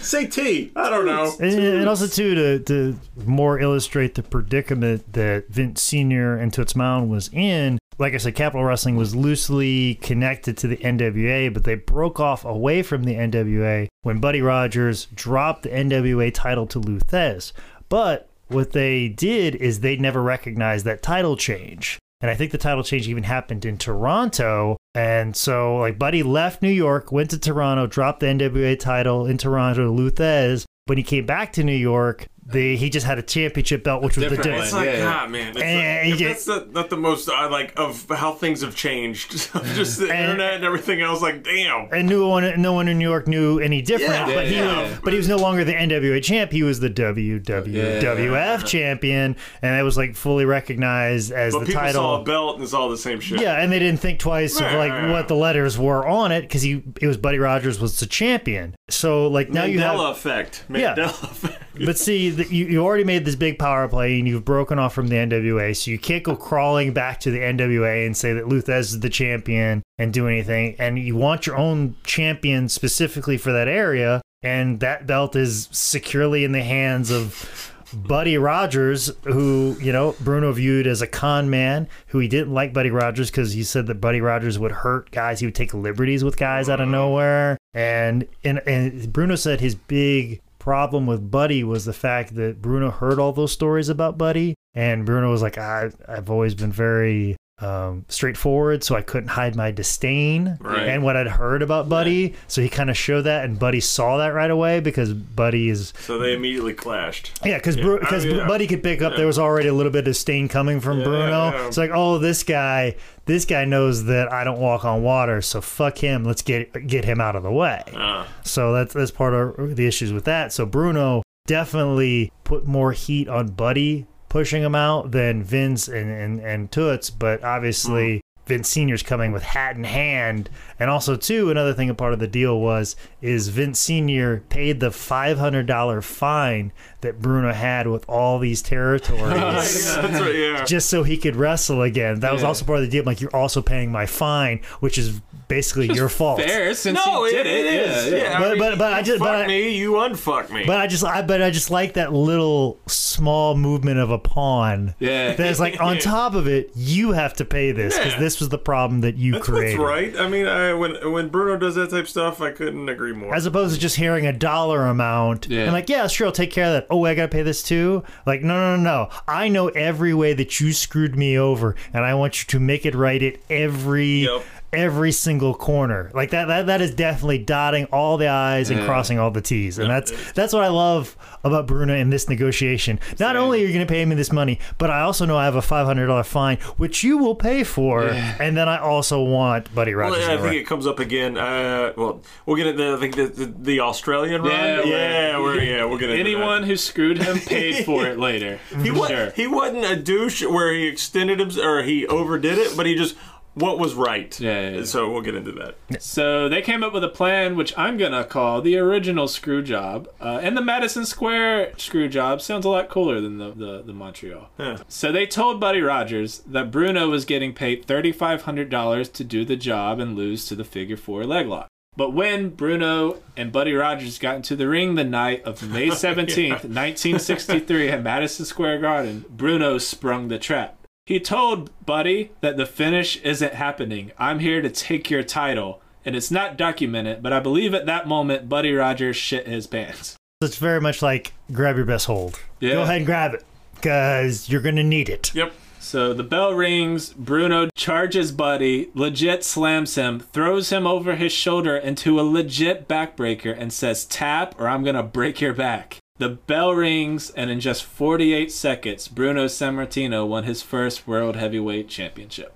say T. I don't know. And, and also too to, to more illustrate the predicament that Vince Senior and Toots Mondt was in. Like I said, Capital Wrestling was loosely connected to the NWA, but they broke off away from the NWA when Buddy Rogers dropped the NWA title to Lou Thesz. But what they did is they never recognized that title change. And I think the title change even happened in Toronto. And so, like, Buddy left New York, went to Toronto, dropped the NWA title in Toronto to Lou Thesz. When he came back to New York, the, he just had a championship belt, which was the Different difference. It's like, Yeah, yeah. ah, man. It's And like, you if that's the, not the most, uh, like, of how things have changed. Just the internet and everything else, like, damn. and no one, no one in New York knew any different. Yeah, but he, yeah, was, but he was no longer the NWA champ. He was the WWF champion, and it was like fully recognized as But the people title. saw a belt and it's all the same shit. Yeah, and they didn't think twice of like right, right. what the letters were on it because he it was Buddy Rogers was the champion. So like now Mandela you have effect. Yeah. Mandela effect. But see, the, you, you already made this big power play and you've broken off from the NWA, so you can't go crawling back to the NWA and say that Lou Thesz is the champion and do anything. And you want your own champion specifically for that area, and that belt is securely in the hands of. Buddy Rogers, who, you know, Bruno viewed as a con man, who he didn't like Buddy Rogers because he said that Buddy Rogers would hurt guys. He would take liberties with guys out of nowhere. And, and, and Bruno said his big problem with Buddy was the fact that Bruno heard all those stories about Buddy, and Bruno was like, I, I've always been very um, straightforward, so I couldn't hide my disdain Right. and what I'd heard about Buddy. So he kind of showed that, and Buddy saw that right away because Buddy is So they immediately clashed. yeah, because Yeah. because I mean, yeah. Buddy could pick up there was already a little bit of disdain coming from Yeah, Bruno. yeah. It's like, oh, this guy, this guy knows that I don't walk on water, so fuck him. Let's get get him out of the way. Uh, So that's that's part of the issues with that. So Bruno definitely put more heat on Buddy pushing him out than Vince and and, and Toots, but obviously hmm. Vince Senior's coming with hat in hand, and also too another thing. A part of the deal was is Vince Senior paid the five hundred dollar fine that Bruno had with all these territories. That's right, yeah. Just so he could wrestle again. That was also part of the deal. Like you're also paying my fine, which is basically your fault. Fair since No, he it, did it. it is. Yeah, Yeah, yeah. I But- mean, but- but I you just- but fuck I- me, you unfuck me. But I just, I but I just like that little small movement of a pawn. Yeah. That's like on top of it, you have to pay this because Yeah. this was the problem that you that's created. what's right. I mean, I, when when Bruno does that type of stuff, I couldn't agree more. As opposed to just hearing a dollar amount Yeah. and like, yeah, sure, I'll take care of that. Oh, I gotta pay this too. Like, no, no, no, no. I know every way that you screwed me over, and I want you to make it right at every. Yep. Every single corner, like that, that, that is definitely dotting all the i's and Yeah. crossing all the t's, and that's that's what I love about Bruno in this negotiation. Not only are you going to pay me this money, but I also know I have a five hundred dollar fine, which you will pay for, and then I also want Buddy well, Rogers. yeah, I think ring. it comes up again. Uh, well, we'll get into I think the, the, the Australian run. Yeah, we're- yeah, we're yeah, we'll get into Anyone who screwed him paid for it later. He, for wa- sure. he wasn't a douche where he extended him or he overdid it, but he just what was right. Yeah, yeah, yeah. So we'll get into that. So they came up with a plan, which I'm gonna call the original screw job, uh, and the Madison Square screw job sounds a lot cooler than the the, the Montreal. Yeah. So they told Buddy Rogers that Bruno was getting paid thirty five hundred dollars to do the job and lose to the figure four leg lock. But when Bruno and Buddy Rogers got into the ring the night of May 17th, 1963 at Madison Square Garden, Bruno sprung the trap. He told Buddy that the finish isn't happening. I'm here to take your title. And it's not documented, but I believe at that moment Buddy Rogers shit his pants. It's very much like grab your best hold. Yeah. Go ahead and grab it because you're going to need it. Yep. So the bell rings, Bruno charges Buddy, legit slams him, throws him over his shoulder into a legit backbreaker, and says, Tap or I'm gonna break your back. The bell rings, and in just 48 seconds, Bruno Sammartino won his first World Heavyweight Championship.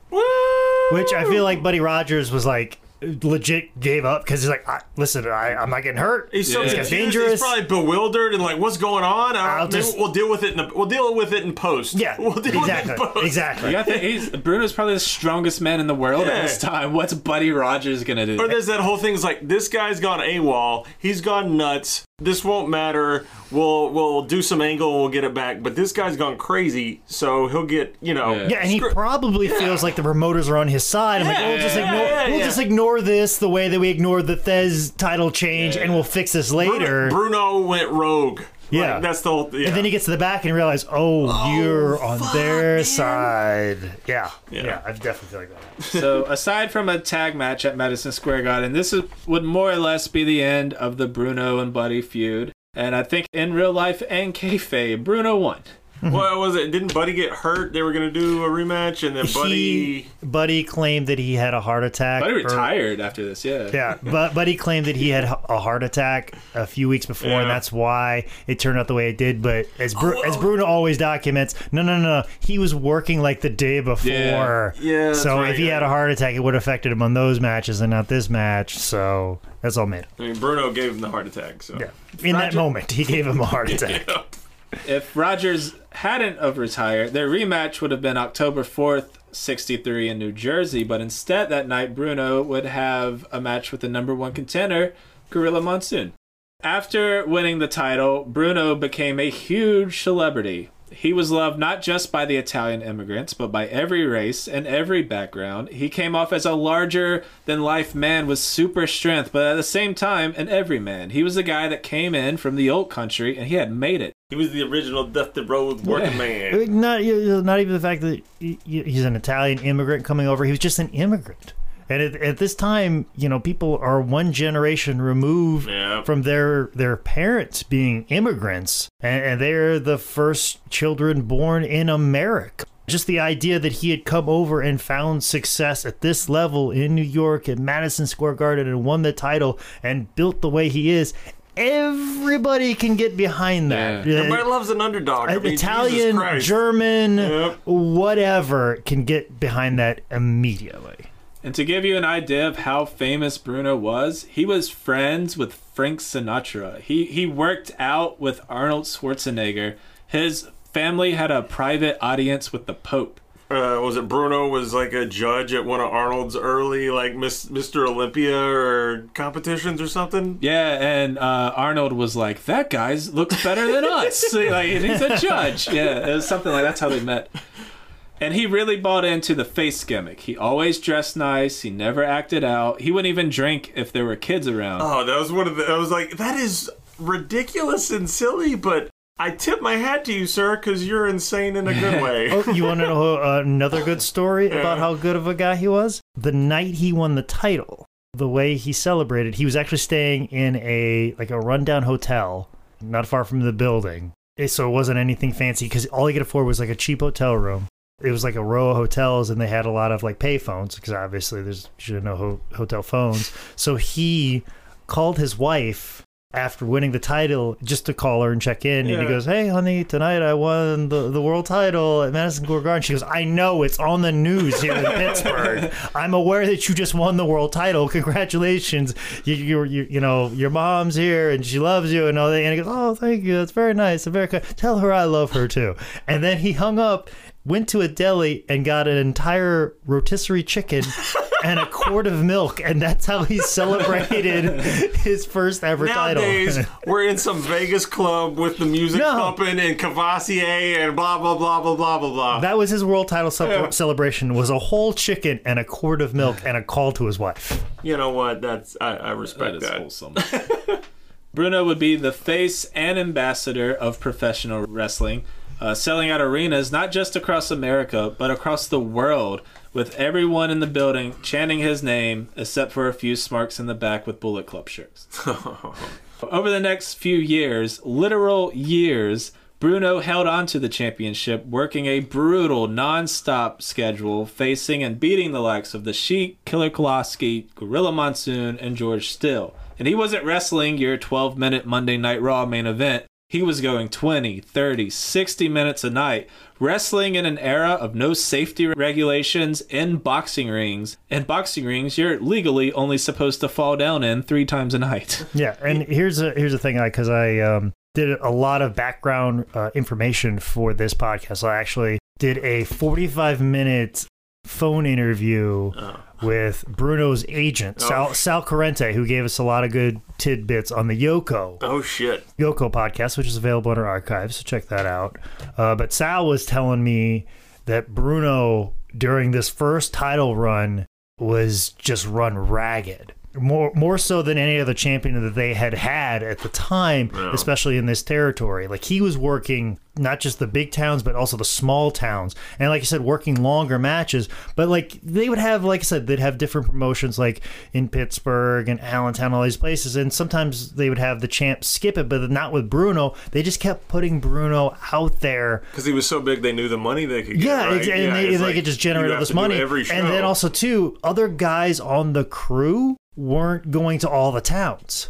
Which I feel like Buddy Rogers was like legit gave up because he's like, I, listen, I, I'm not getting hurt. He's so Yeah. confused. dangerous. He's probably bewildered and like, what's going on? Uh, I'll just- we'll deal with it. In the, we'll deal with it in post. Yeah, we'll deal exactly, with it in post. exactly. You got to, he's, Bruno's probably the strongest man in the world Yeah. at this time. What's Buddy Rogers gonna do? Or there's that whole thing. It's like this guy's gone AWOL. He's gone nuts. This won't matter. We'll we'll do some angle. and We'll get it back. But this guy's gone crazy, so he'll get you know. Yeah. Yeah, and he screw- probably feels like the promoters are on his side. I'm like, we'll just ignore, yeah, we'll yeah. just ignore this the way that we ignored the Thesz title change, and we'll fix this later. Bruno went rogue. Yeah. Like, that's the whole. Yeah. And then he gets to the back and realizes, oh, oh, you're on their side. Yeah, Yeah. yeah, I definitely feel like that. so aside from a tag match at Madison Square Garden, this is, would more or less be the end of the Bruno and Buddy feud. And I think in real life and kayfabe, Bruno won. Mm-hmm. what was it? Didn't Buddy get hurt? They were gonna do a rematch, and then Buddy. He, Buddy claimed that he had a heart attack. Buddy or- retired after this, yeah. Yeah, but Buddy claimed that he had a heart attack a few weeks before, Yeah. and that's why it turned out the way it did. But as Bru- as oh. Bruno always documents, no, no, no, he was working like the day before. Yeah, that's so right, if he yeah. had a heart attack, it would have affected him on those matches and not this match. So that's all made. I mean, Bruno gave him the heart attack. So. Yeah, in that moment, he gave him a heart attack. If Rogers hadn't of retired, their rematch would have been October 4th, 63 in New Jersey, but instead that night Bruno would have a match with the number one contender, Gorilla Monsoon. After winning the title, Bruno became a huge celebrity. He was loved not just by the Italian immigrants, but by every race and every background. He came off as a larger than life man with super strength, but at the same time, an everyman. He was the guy that came in from the old country and he had made it. He was the original Dusty Road working man. Not not even the fact that he's an Italian immigrant coming over. He was just an immigrant. And at, at this time, you know, people are one generation removed Yeah. from their their parents being immigrants, and, and they're the first children born in America. Just the idea that he had come over and found success at this level in New York at Madison Square Garden and won the title and built the way he is. Everybody can get behind that. Yeah. Everybody loves an underdog. I mean, Italian, German, Yep. whatever can get behind that immediately. And to give you an idea of how famous Bruno was, he was friends with Frank Sinatra. He he worked out with Arnold Schwarzenegger. His family had a private audience with the Pope. uh, was it Bruno was like a judge at one of Arnold's early like Miss, Mr. Olympia or competitions or something. Yeah, and uh, Arnold was like, "That guy's looks better than us." like he's a judge. Yeah, it was something like that's how they met. And he really bought into the face gimmick. He always dressed nice. He never acted out. He wouldn't even drink if there were kids around. Oh, that was one of the. I was like, that is ridiculous and silly, but I tip my hat to you, sir, because you're insane in a good way. Oh, you want to know uh, another good story about how good of a guy he was? The night he won the title, the way he celebrated, he was actually staying in a like a rundown hotel, not far from the building. So it wasn't anything fancy because all he could afford was like a cheap hotel room. It was like a row of hotels, and they had a lot of like pay phones because obviously there's know ho- hotel phones. So he called his wife after winning the title just to call her and check in. And he goes, Hey, honey, tonight I won the, the world title at Madison Square Garden. She goes, I know it's on the news here in Pittsburgh. I'm aware that you just won the world title. Congratulations. You, you, you, you know, your mom's here and she loves you and all that. And he goes, Oh, thank you. That's very nice. Very kind. Tell her I love her too. And then he hung up. Went to a deli and got an entire rotisserie chicken and a quart of milk, and that's how he celebrated his first ever Nowadays, title. we're in some Vegas club with the music No. pumping and Cavassier and blah blah blah blah blah blah blah. That was his world title ce- celebration. Was a whole chicken and a quart of milk and a call to his wife. you know what? That's I, I respect is that. wholesome. Bruno would be the face and ambassador of professional wrestling, uh, selling out arenas not just across America, but across the world, with everyone in the building chanting his name, except for a few smarks in the back with Bullet Club shirts. Over the next few years, literal years, Bruno held on to the championship, working a brutal, non-stop schedule, facing and beating the likes of the Sheik, Killer Kowalski, Gorilla Monsoon, and George Steele. And he wasn't wrestling your 12-minute Monday Night Raw main event. He was going 20, 30, 60 minutes a night, wrestling in an era of no safety regulations in boxing rings. In boxing rings, you're legally only supposed to fall down in three times a night. Yeah, and here's a here's the thing, I because I um, did a lot of background uh, information for this podcast. I actually did a 45 minute phone interview with Bruno's agent, Sal, Sal Corrente, who gave us a lot of good tidbits on the Yoko Oh shit! Yoko podcast, which is available in our archives. So check that out. Uh, but Sal was telling me that Bruno during this first title run was just run ragged. More, more so than any other champion that they had had at the time, especially in this territory. Like he was working not just the big towns, but also the small towns, and like I said, working longer matches. But like they would have, like I said, they'd have different promotions, like in Pittsburgh and Allentown, all these places, and sometimes they would have the champ skip it, but not with Bruno. They just kept putting Bruno out there Because he was so big, they knew the money they could get. yeah, right? and Yeah, they, they like, could just generate all this money. And then also too, other guys on the crew weren't going to all the towns,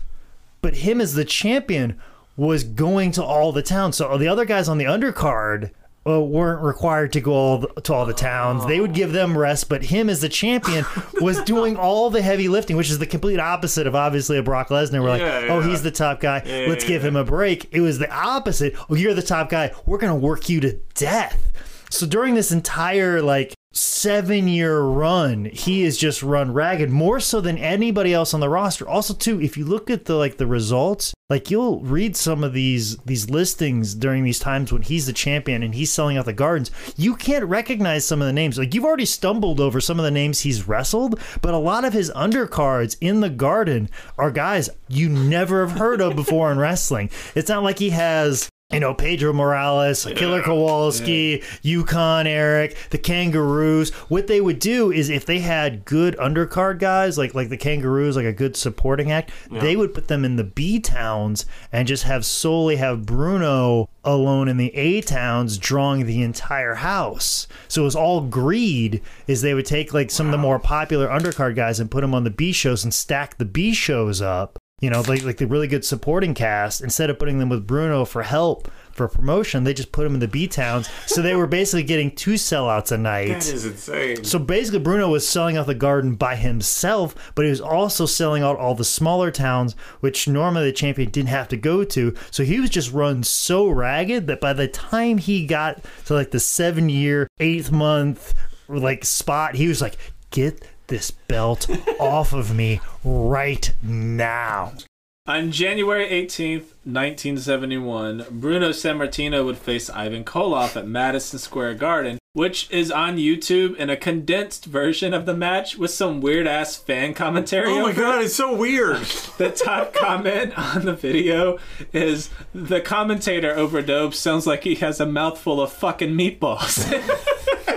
but him as the champion was going to all the towns. So the other guys on the undercard. Uh, weren't required to go all the, to all the towns. They would give them rest, but him as the champion was doing all the heavy lifting, which is the complete opposite of obviously a Brock Lesnar. We're like, Yeah, oh, he's the top guy. Yeah, Let's give him a break. It was the opposite. Oh, you're the top guy. We're gonna work you to death. So during this entire like seven year run, he has just run ragged more so than anybody else on the roster. Also, too, if you look at the like the results, like you'll read some of these these listings during these times when he's the champion and he's selling out the gardens, you can't recognize some of the names. Like you've already stumbled over some of the names he's wrestled, but a lot of his undercards in the garden are guys you never have heard of before in wrestling. It's not like he has you know, Pedro Morales, Killer Kowalski, Yukon Eric, the Kangaroos. What they would do is if they had good undercard guys, like like the Kangaroos, like a good supporting act, they would put them in the B towns and just have solely have Bruno alone in the A towns drawing the entire house. So it was all greed is they would take like some of the more popular undercard guys and put them on the B shows and stack the B shows up you know, like like the really good supporting cast, instead of putting them with Bruno for help for promotion, they just put them in the B towns. So they were basically getting two sellouts a night. That is insane. So basically, Bruno was selling out the garden by himself, but he was also selling out all the smaller towns, which normally the champion didn't have to go to. So he was just run so ragged that by the time he got to like the seven year, eighth month like spot, he was like, get this belt off of me right now. On January 18th, 1971, Bruno Sammartino would face Ivan Koloff at Madison Square Garden, which is on YouTube in a condensed version of the match with some weird ass fan commentary. Oh my over god, it's so weird. The top comment on the video is the commentator overdubs sounds like he has a mouthful of fucking meatballs.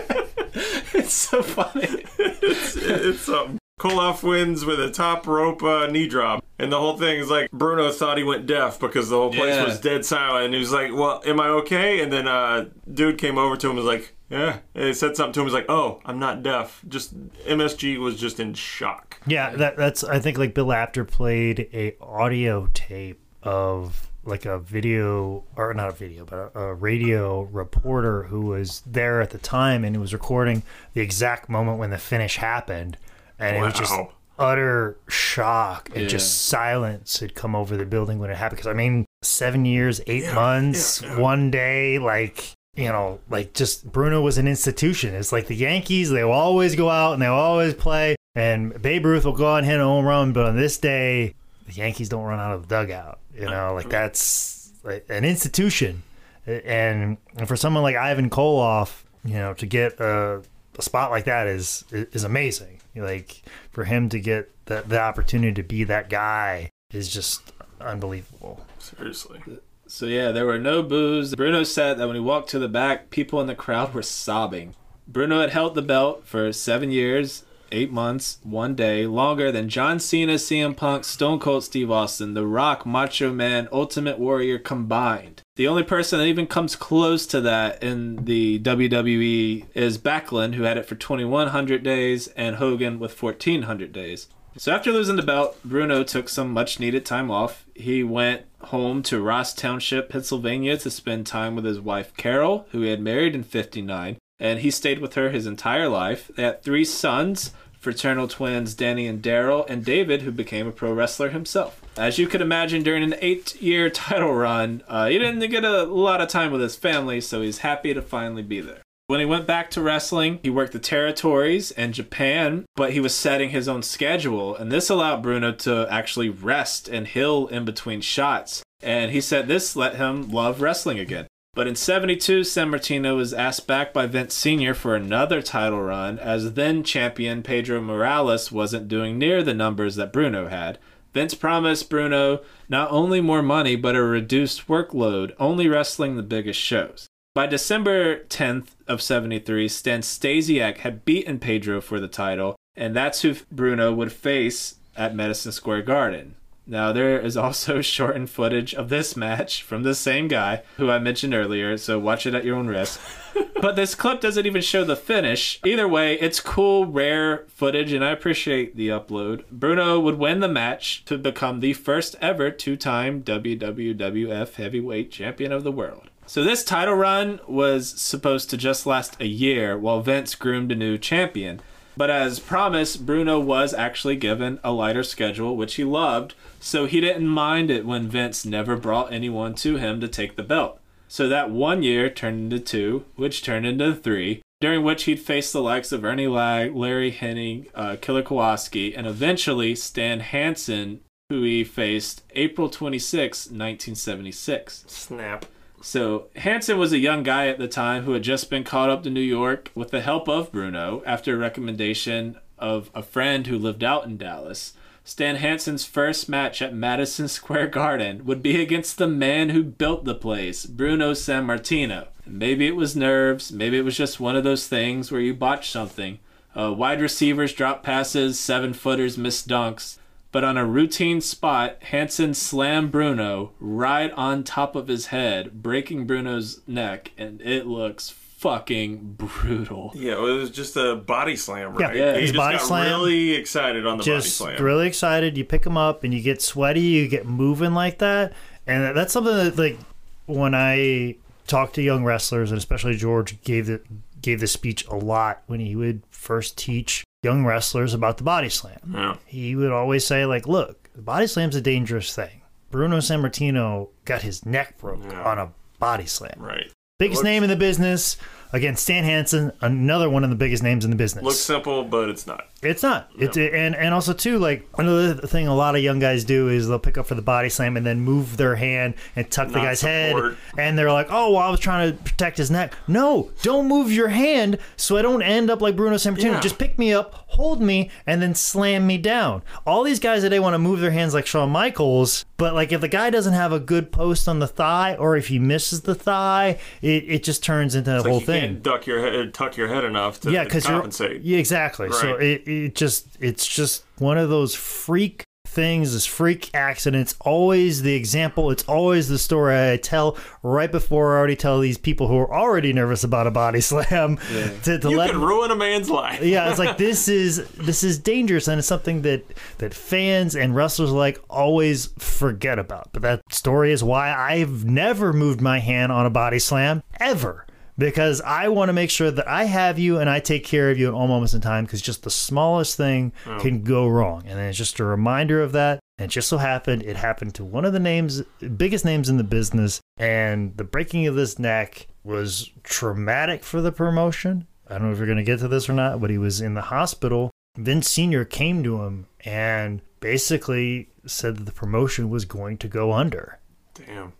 it's so funny. it's something. Koloff wins with a top rope uh, knee drop. And the whole thing is like Bruno thought he went deaf because the whole place Yeah. was dead silent. And he was like, Well, am I okay? And then uh, dude came over to him and was like, Yeah. And he said something to him. He was like, Oh, I'm not deaf. Just MSG was just in shock. Yeah, that that's I think like Bill Apter played a audio tape of like a video or not a video but a, a radio reporter who was there at the time and who was recording the exact moment when the finish happened and it was just utter shock and Yeah. just silence had come over the building when it happened because I mean 7 years 8 months one day like you know, like just Bruno was an institution. It's like the Yankees; they will always go out and they will always play. And Babe Ruth will go out and hit a home run, but on this day, the Yankees don't run out of the dugout. You know, like that's like an institution. And, and for someone like Ivan Koloff, you know, to get a, a spot like that is is amazing. Like for him to get the, the opportunity to be that guy is just unbelievable. Seriously. So yeah, there were no boos. Bruno said that when he walked to the back, people in the crowd were sobbing. Bruno had held the belt for seven years, eight months, one day, longer than John Cena, CM Punk, Stone Cold Steve Austin, The Rock, Macho Man, Ultimate Warrior combined. The only person that even comes close to that in the WWE is Backlund, who had it for 2,100 days, and Hogan with 1,400 days. So after losing the belt, Bruno took some much needed time off. He went home to Ross Township, Pennsylvania to spend time with his wife Carol, who he had married in 59, and he stayed with her his entire life. They had three sons, fraternal twins Danny and Daryl, and David, who became a pro wrestler himself. As you could imagine, during an eight year title run, uh, he didn't get a lot of time with his family, so he's happy to finally be there. When he went back to wrestling, he worked the territories and Japan, but he was setting his own schedule, and this allowed Bruno to actually rest and heal in between shots. And he said this let him love wrestling again. But in 72, Sammartino was asked back by Vince Sr. for another title run, as then champion Pedro Morales wasn't doing near the numbers that Bruno had. Vince promised Bruno not only more money, but a reduced workload, only wrestling the biggest shows. By December 10th of 73, Stan Stasiak had beaten Pedro for the title, and that's who Bruno would face at Madison Square Garden. Now, there is also shortened footage of this match from the same guy who I mentioned earlier, so watch it at your own risk. but this clip doesn't even show the finish. Either way, it's cool, rare footage, and I appreciate the upload. Bruno would win the match to become the first ever two time WWF Heavyweight Champion of the world. So this title run was supposed to just last a year while Vince groomed a new champion. But as promised, Bruno was actually given a lighter schedule, which he loved, so he didn't mind it when Vince never brought anyone to him to take the belt. So that one year turned into two, which turned into three, during which he'd face the likes of Ernie Ladd, Larry Hennig, uh, Killer Kowalski, and eventually Stan Hansen, who he faced April 26, 1976. Snap. So Hansen was a young guy at the time who had just been caught up to New York with the help of Bruno after a recommendation of a friend who lived out in Dallas. Stan Hansen's first match at Madison Square Garden would be against the man who built the place, Bruno Sammartino. Maybe it was nerves, maybe it was just one of those things where you botch something. Uh, wide receivers drop passes, seven footers miss dunks. But on a routine spot, Hansen slammed Bruno right on top of his head, breaking Bruno's neck, and it looks fucking brutal. Yeah, it was just a body slam, Yeah, right? yeah, he just body got slam. really excited on the just body slam. really excited. You pick them up and you get sweaty. You get moving like that, and that's something that like when I talk to young wrestlers, and especially George gave the gave the speech a lot when he would first teach young wrestlers about the body slam. yeah. He would always say like, "Look, the body slam's a dangerous thing." Bruno Sammartino got his neck broke Yeah. on a body slam. Right. Biggest name in the business. Again, Stan Hansen, another one of the biggest names in the business. Looks simple, but it's not. It's not. It's and and also too like another thing a lot of young guys do is they'll pick up for the body slam and then move their hand and tuck the guy's support. head and they're like, oh, well, I was trying to protect his neck. No, don't move your hand so I don't end up like Bruno Sammartino. Yeah. Just pick me up, hold me, and then slam me down. All these guys today want to move their hands like Shawn Michaels, but like if the guy doesn't have a good post on the thigh or if he misses the thigh, it, it just turns into a Like whole thing can't duck your head, tuck your head enough to yeah, because you're compensate. yeah, exactly. So it, it just it's just one of those freak things, this freak accident. It's always the example. It's always the story I tell right before I already tell these people who are already nervous about a body slam to, to you let can ruin a man's life. yeah, it's like this is this is dangerous, and it's something that that fans and wrestlers like always forget about. But that story is why I've never moved my hand on a body slam ever. Because I want to make sure that I have you and I take care of you at all moments in time. Because just the smallest thing oh. can go wrong, and it's just a reminder of that. And it just so happened it happened to one of the names, biggest names in the business, and the breaking of this neck was traumatic for the promotion. I don't know if you're going to get to this or not, but he was in the hospital. Vince Sr. came to him and basically said that the promotion was going to go under. Damn.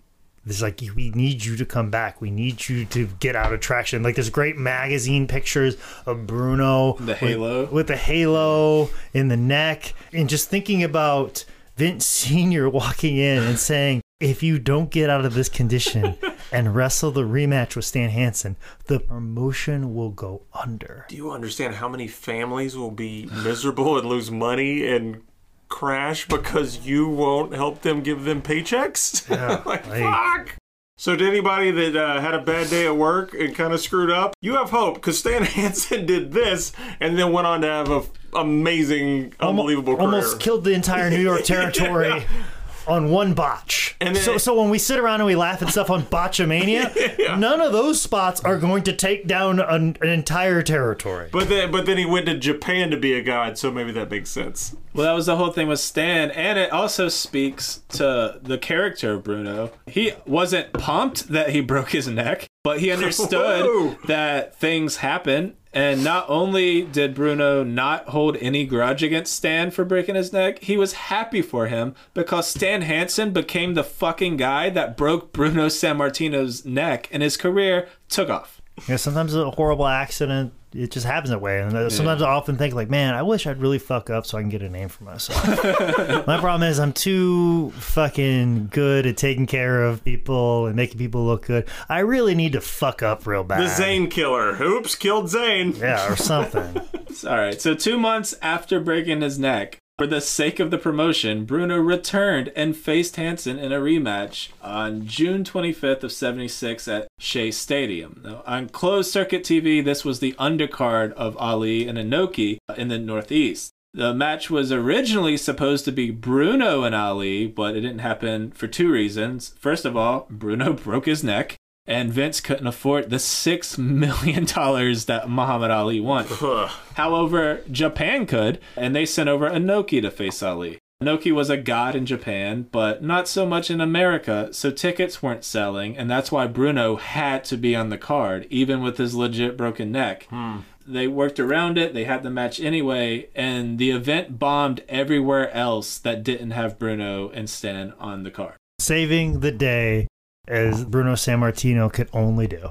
It's like, we need you to come back. We need you to get out of traction. Like, there's great magazine pictures of Bruno. The with- halo. With, the halo in the neck. And just thinking about Vince Sr. walking in and saying, if you don't get out of this condition and wrestle the rematch with Stan Hansen, the promotion will go under. Do you understand how many families will be miserable and lose money and crash because you won't help them give them paychecks? Yeah, like, fuck. So, to anybody that uh, had a bad day at work and kind of screwed up, you have hope because Stan Hansen did this and then went on to have a f- amazing, unbelievable career. almost killed the entire New York territory on one botch. And then- so, so when we sit around and we laugh and stuff on Botchamania, none of those spots are going to take down an, an entire territory. But then, but then he went to Japan to be a god, so maybe that makes sense. Well, that was the whole thing with Stan, and it also speaks to the character of Bruno. He wasn't pumped that he broke his neck, but he understood that things happen. And not only did Bruno not hold any grudge against Stan for breaking his neck, he was happy for him because Stan Hansen became the fucking guy that broke Bruno Sammartino's neck, and his career took off. You know, sometimes a horrible accident, it just happens that way. And uh, sometimes I often think, like, man, I wish I'd really fuck up so I can get a name for myself. My problem is I'm too fucking good at taking care of people and making people look good. I really need to fuck up real bad. The Zane killer. Oops, killed Zane. Yeah, or something. All right, so two months after breaking his neck, for the sake of the promotion, Bruno returned and faced Hansen in a rematch on June 25th of 76 at Shea Stadium. Now, on closed circuit TV, this was the undercard of Ali and Inoki in the Northeast. The match was originally supposed to be Bruno and Ali, but it didn't happen for two reasons. First of all, Bruno broke his neck, and Vince couldn't afford the $6 million that Muhammad Ali won. However, Japan could, and they sent over Inoki to face Ali. Inoki was a god in Japan, but not so much in America, so tickets weren't selling, and that's why Bruno had to be on the card, even with his legit broken neck. Hmm. They worked around it, they had the match anyway, and the event bombed everywhere else that didn't have Bruno and Stan on the card. Saving the day as Bruno Sammartino could only do.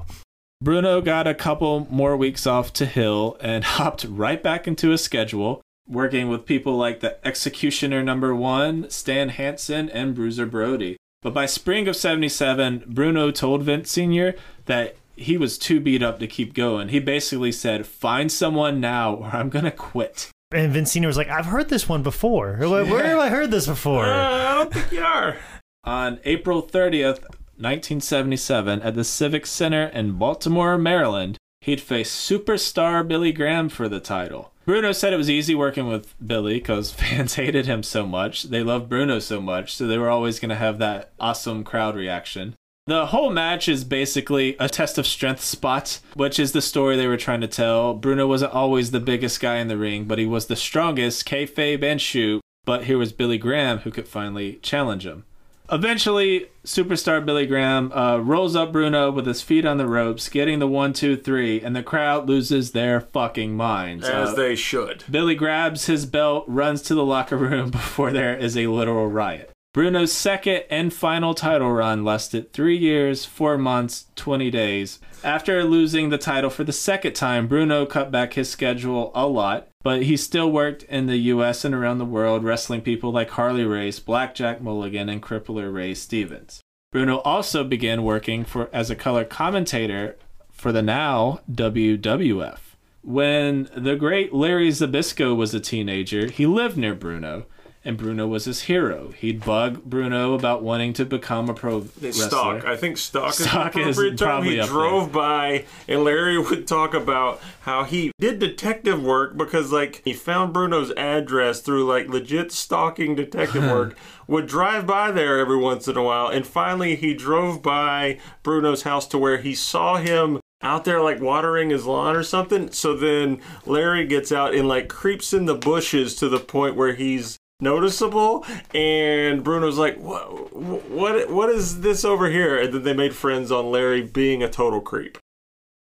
Bruno got a couple more weeks off to Hill and hopped right back into his schedule, working with people like the Executioner number one, Stan Hansen, and Bruiser Brody. But by spring of 77, Bruno told Vince Sr. that he was too beat up to keep going. He basically said, Find someone now or I'm going to quit. And Vince Senior was like, I've heard this one before. Where, where have I heard this before? Uh, I don't think you are. On April 30th, 1977, at the Civic Center in Baltimore, Maryland, he'd face superstar Billy Graham for the title. Bruno said it was easy working with Billy because fans hated him so much. They loved Bruno so much, so they were always going to have that awesome crowd reaction. The whole match is basically a test of strength spot, which is the story they were trying to tell. Bruno wasn't always the biggest guy in the ring, but he was the strongest, kayfabe and shoot. But here was Billy Graham who could finally challenge him. Eventually, superstar Billy Graham uh, rolls up Bruno with his feet on the ropes, getting the one, two, three, and the crowd loses their fucking minds. As Uh, they should. Billy grabs his belt, runs to the locker room before there is a literal riot. Bruno's second and final title run lasted three years, four months, 20 days. After losing the title for the second time, Bruno cut back his schedule a lot, but he still worked in the US and around the world, wrestling people like Harley Race, Blackjack Mulligan, and Crippler Ray Stevens. Bruno also began working for as a color commentator for the now WWF. When the great Larry Zbyszko was a teenager, he lived near Bruno, and Bruno was his hero. He'd bug Bruno about wanting to become a pro wrestler. Stock. I think stock, Stock is is the appropriate term. probably He drove by, and Larry would talk about how he did detective work because, like, he found Bruno's address through like legit stalking detective work. Would drive by there every once in a while, and finally he drove by Bruno's house to where he saw him out there like watering his lawn or something. So then Larry gets out and like creeps in the bushes to the point where he's noticeable and Bruno's like what what what is this over here and then they made friends on Larry being a total creep.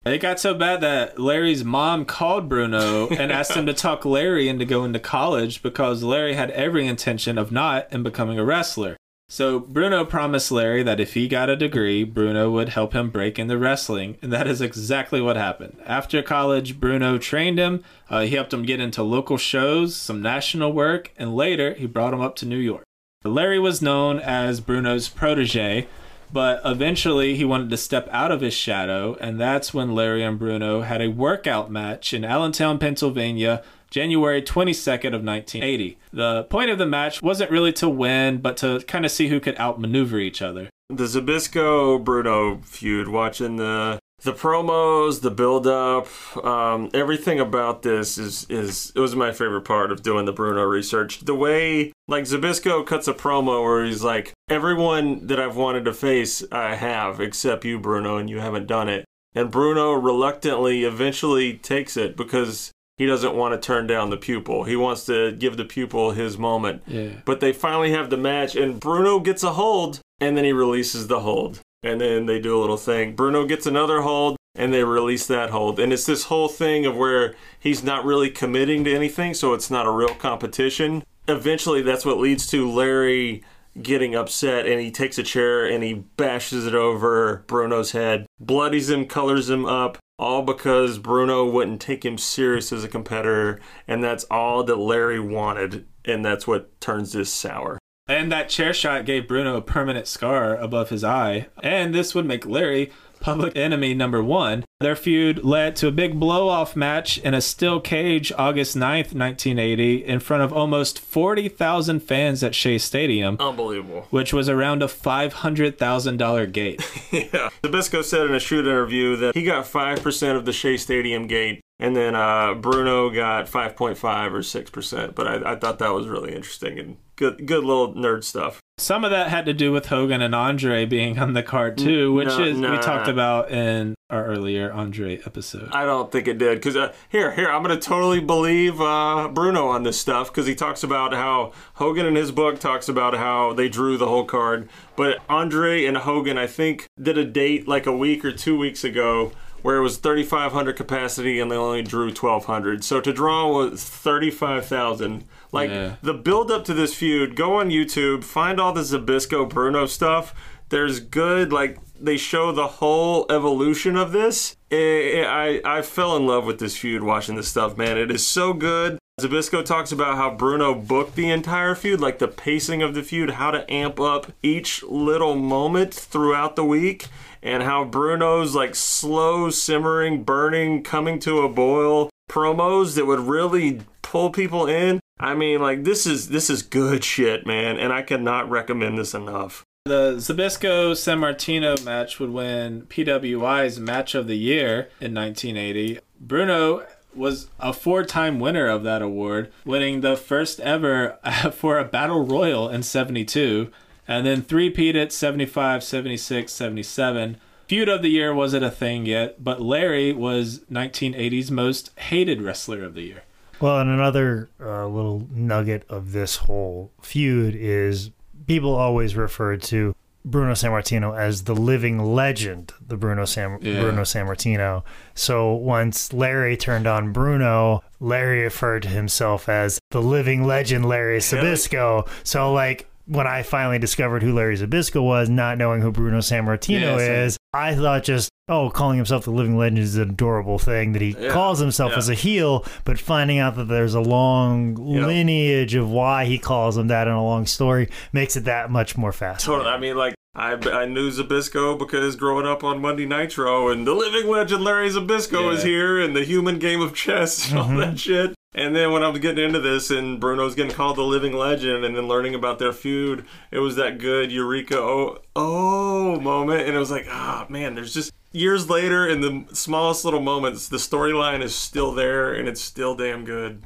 It got so bad that Larry's mom called Bruno and asked him to talk Larry into going to college because Larry had every intention of not and becoming a wrestler. So Bruno promised Larry that if he got a degree, Bruno would help him break into wrestling, and that is exactly what happened. After college, Bruno trained him. Uh, he helped him get into local shows, some national work, and later he brought him up to New York. Larry was known as Bruno's protege, but eventually he wanted to step out of his shadow, and that's when Larry and Bruno had a workout match in Allentown, Pennsylvania, January 22nd of 1980. The point of the match wasn't really to win, but to kind of see who could outmaneuver each other. The Zbyszko Bruno feud, watching the the promos, the build up, um, everything about this is is it was my favorite part of doing the Bruno research. The way like Zbyszko cuts a promo where he's like, "Everyone that I've wanted to face, I have, except you, Bruno, and you haven't done it." And Bruno reluctantly eventually takes it because he doesn't want to turn down the pupil. He wants to give the pupil his moment. Yeah. But they finally have the match, and Bruno gets a hold, and then he releases the hold. And then they do a little thing. Bruno gets another hold, and they release that hold. And it's this whole thing of where he's not really committing to anything, so it's not a real competition. Eventually, that's what leads to Larry getting upset, and he takes a chair and he bashes it over Bruno's head, bloodies him, colors him up, all because Bruno wouldn't take him serious as a competitor, and that's all that Larry wanted, and that's what turns this sour. And that chair shot gave Bruno a permanent scar above his eye, and this would make Larry public enemy number one. Their feud led to a big blow off match in a steel cage August 9th, 1980, in front of almost 40,000 fans at Shea Stadium, Unbelievable. which was around a $500,000 gate. yeah. Zbyszko said in a shoot interview that he got 5% of the Shea Stadium gate, and then uh, Bruno got 5.5 or 6%. But I, I thought that was really interesting and good, good little nerd stuff. Some of that had to do with Hogan and Andre being on the card too, which No, is we nah. talked about in our earlier Andre episode. I don't think it did because uh, here, here, I'm gonna totally believe uh, Bruno on this stuff because he talks about how Hogan in his book talks about how they drew the whole card, but Andre and Hogan, I think, did a date like a week or two weeks ago where it was 3,500 capacity and they only drew 1,200. So to draw was 35,000. Like Yeah. the build up to this feud, go on YouTube, find all the Zbyszko Bruno stuff. There's good, like they show the whole evolution of this. I, I I fell in love with this feud watching this stuff, man. It is so good. Zbyszko talks about how Bruno booked the entire feud, like the pacing of the feud, how to amp up each little moment throughout the week, and how Bruno's like slow simmering, burning, coming to a boil promos that would really pull people in. I mean, like this is this is good shit, man, and I cannot recommend this enough. The Zbyszko San Martino match would win PWI's Match of the Year in 1980. Bruno was a four time winner of that award, winning the first ever for a Battle Royal in 72, and then three peated 75, 76, 77. Feud of the Year wasn't a thing yet, but Larry was 1980's most hated wrestler of the year. Well, and another uh, little nugget of this whole feud is people always refer to Bruno Sammartino as the living legend, the Bruno Sam Yeah. Bruno Sammartino. So once Larry turned on Bruno, Larry referred to himself as the living legend Larry Zbyszko. So like when I finally discovered who Larry Zbyszko was, not knowing who Bruno Sammartino Yeah, is, I thought just, oh, calling himself the living legend is an adorable thing that he Yeah, calls himself yeah. as a heel, but finding out that there's a long Yep. lineage of why he calls him that and a long story makes it that much more fascinating. Totally. I mean, like I, I knew Zbyszko because growing up on Monday Nitro, and the living legend Larry Zbyszko is here, and the human game of chess and all mm-hmm. that shit. And then when I was getting into this, and Bruno's getting called the living legend, and then learning about their feud, it was that good Eureka oh oh moment, and it was like, ah man, there's just years later, in the smallest little moments, the storyline is still there, and it's still damn good.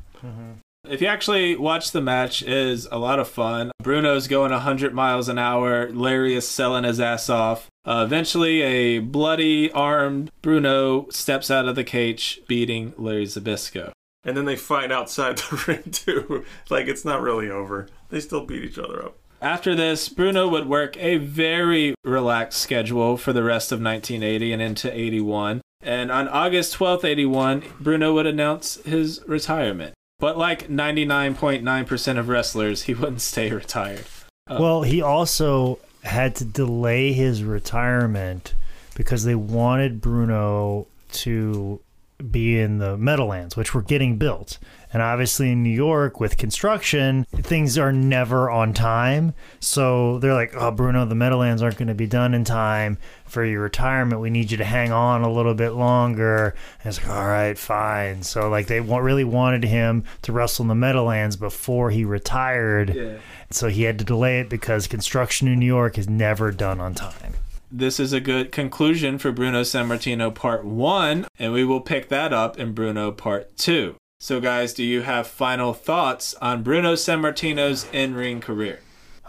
If you actually watch the match, it is a lot of fun. Bruno's going 100 miles an hour. Larry is selling his ass off. Uh, eventually, a bloody armed Bruno steps out of the cage, beating Larry Zbyszko. And then they fight outside the ring too. Like it's not really over. They still beat each other up. After this, Bruno would work a very relaxed schedule for the rest of 1980 and into 81. And on August 12th, 81, Bruno would announce his retirement. But like 99.9% of wrestlers, he wouldn't stay retired. Uh, well, he also had to delay his retirement because they wanted Bruno to be in the Meadowlands, which were getting built. And obviously in New York with construction, things are never on time. So they're like, oh, Bruno, the Meadowlands aren't going to be done in time for your retirement. We need you to hang on a little bit longer. And it's like, all right, fine. So like they really wanted him to wrestle in the Meadowlands before he retired. Yeah. So he had to delay it because construction in New York is never done on time. This is a good conclusion for Bruno Sammartino Part 1, and we will pick that up in Bruno Part 2. So, guys, do you have final thoughts on Bruno Sammartino's in ring career?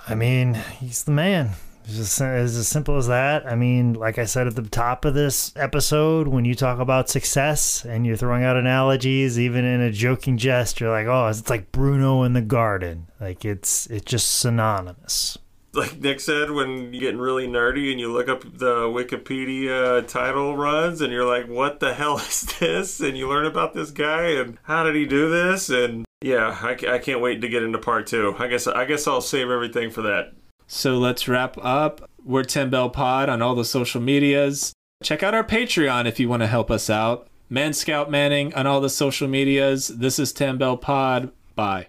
I mean, he's the man. It's just it's as simple as that. I mean, like I said at the top of this episode, when you talk about success and you're throwing out analogies, even in a joking jest, you're like, oh, it's like Bruno in the garden. Like it's it's just synonymous. Like Nick said, when you're getting really nerdy and you look up the Wikipedia title runs and you're like, what the hell is this? And you learn about this guy and how did he do this? And yeah, I, I can't wait to get into part two. I guess I guess I'll save everything for that. So, let's wrap up. We're Ten Bell Pod on all the social medias. Check out our Patreon if you want to help us out. Man Scout Manning on all the social medias. This is Ten Bell Pod. Bye.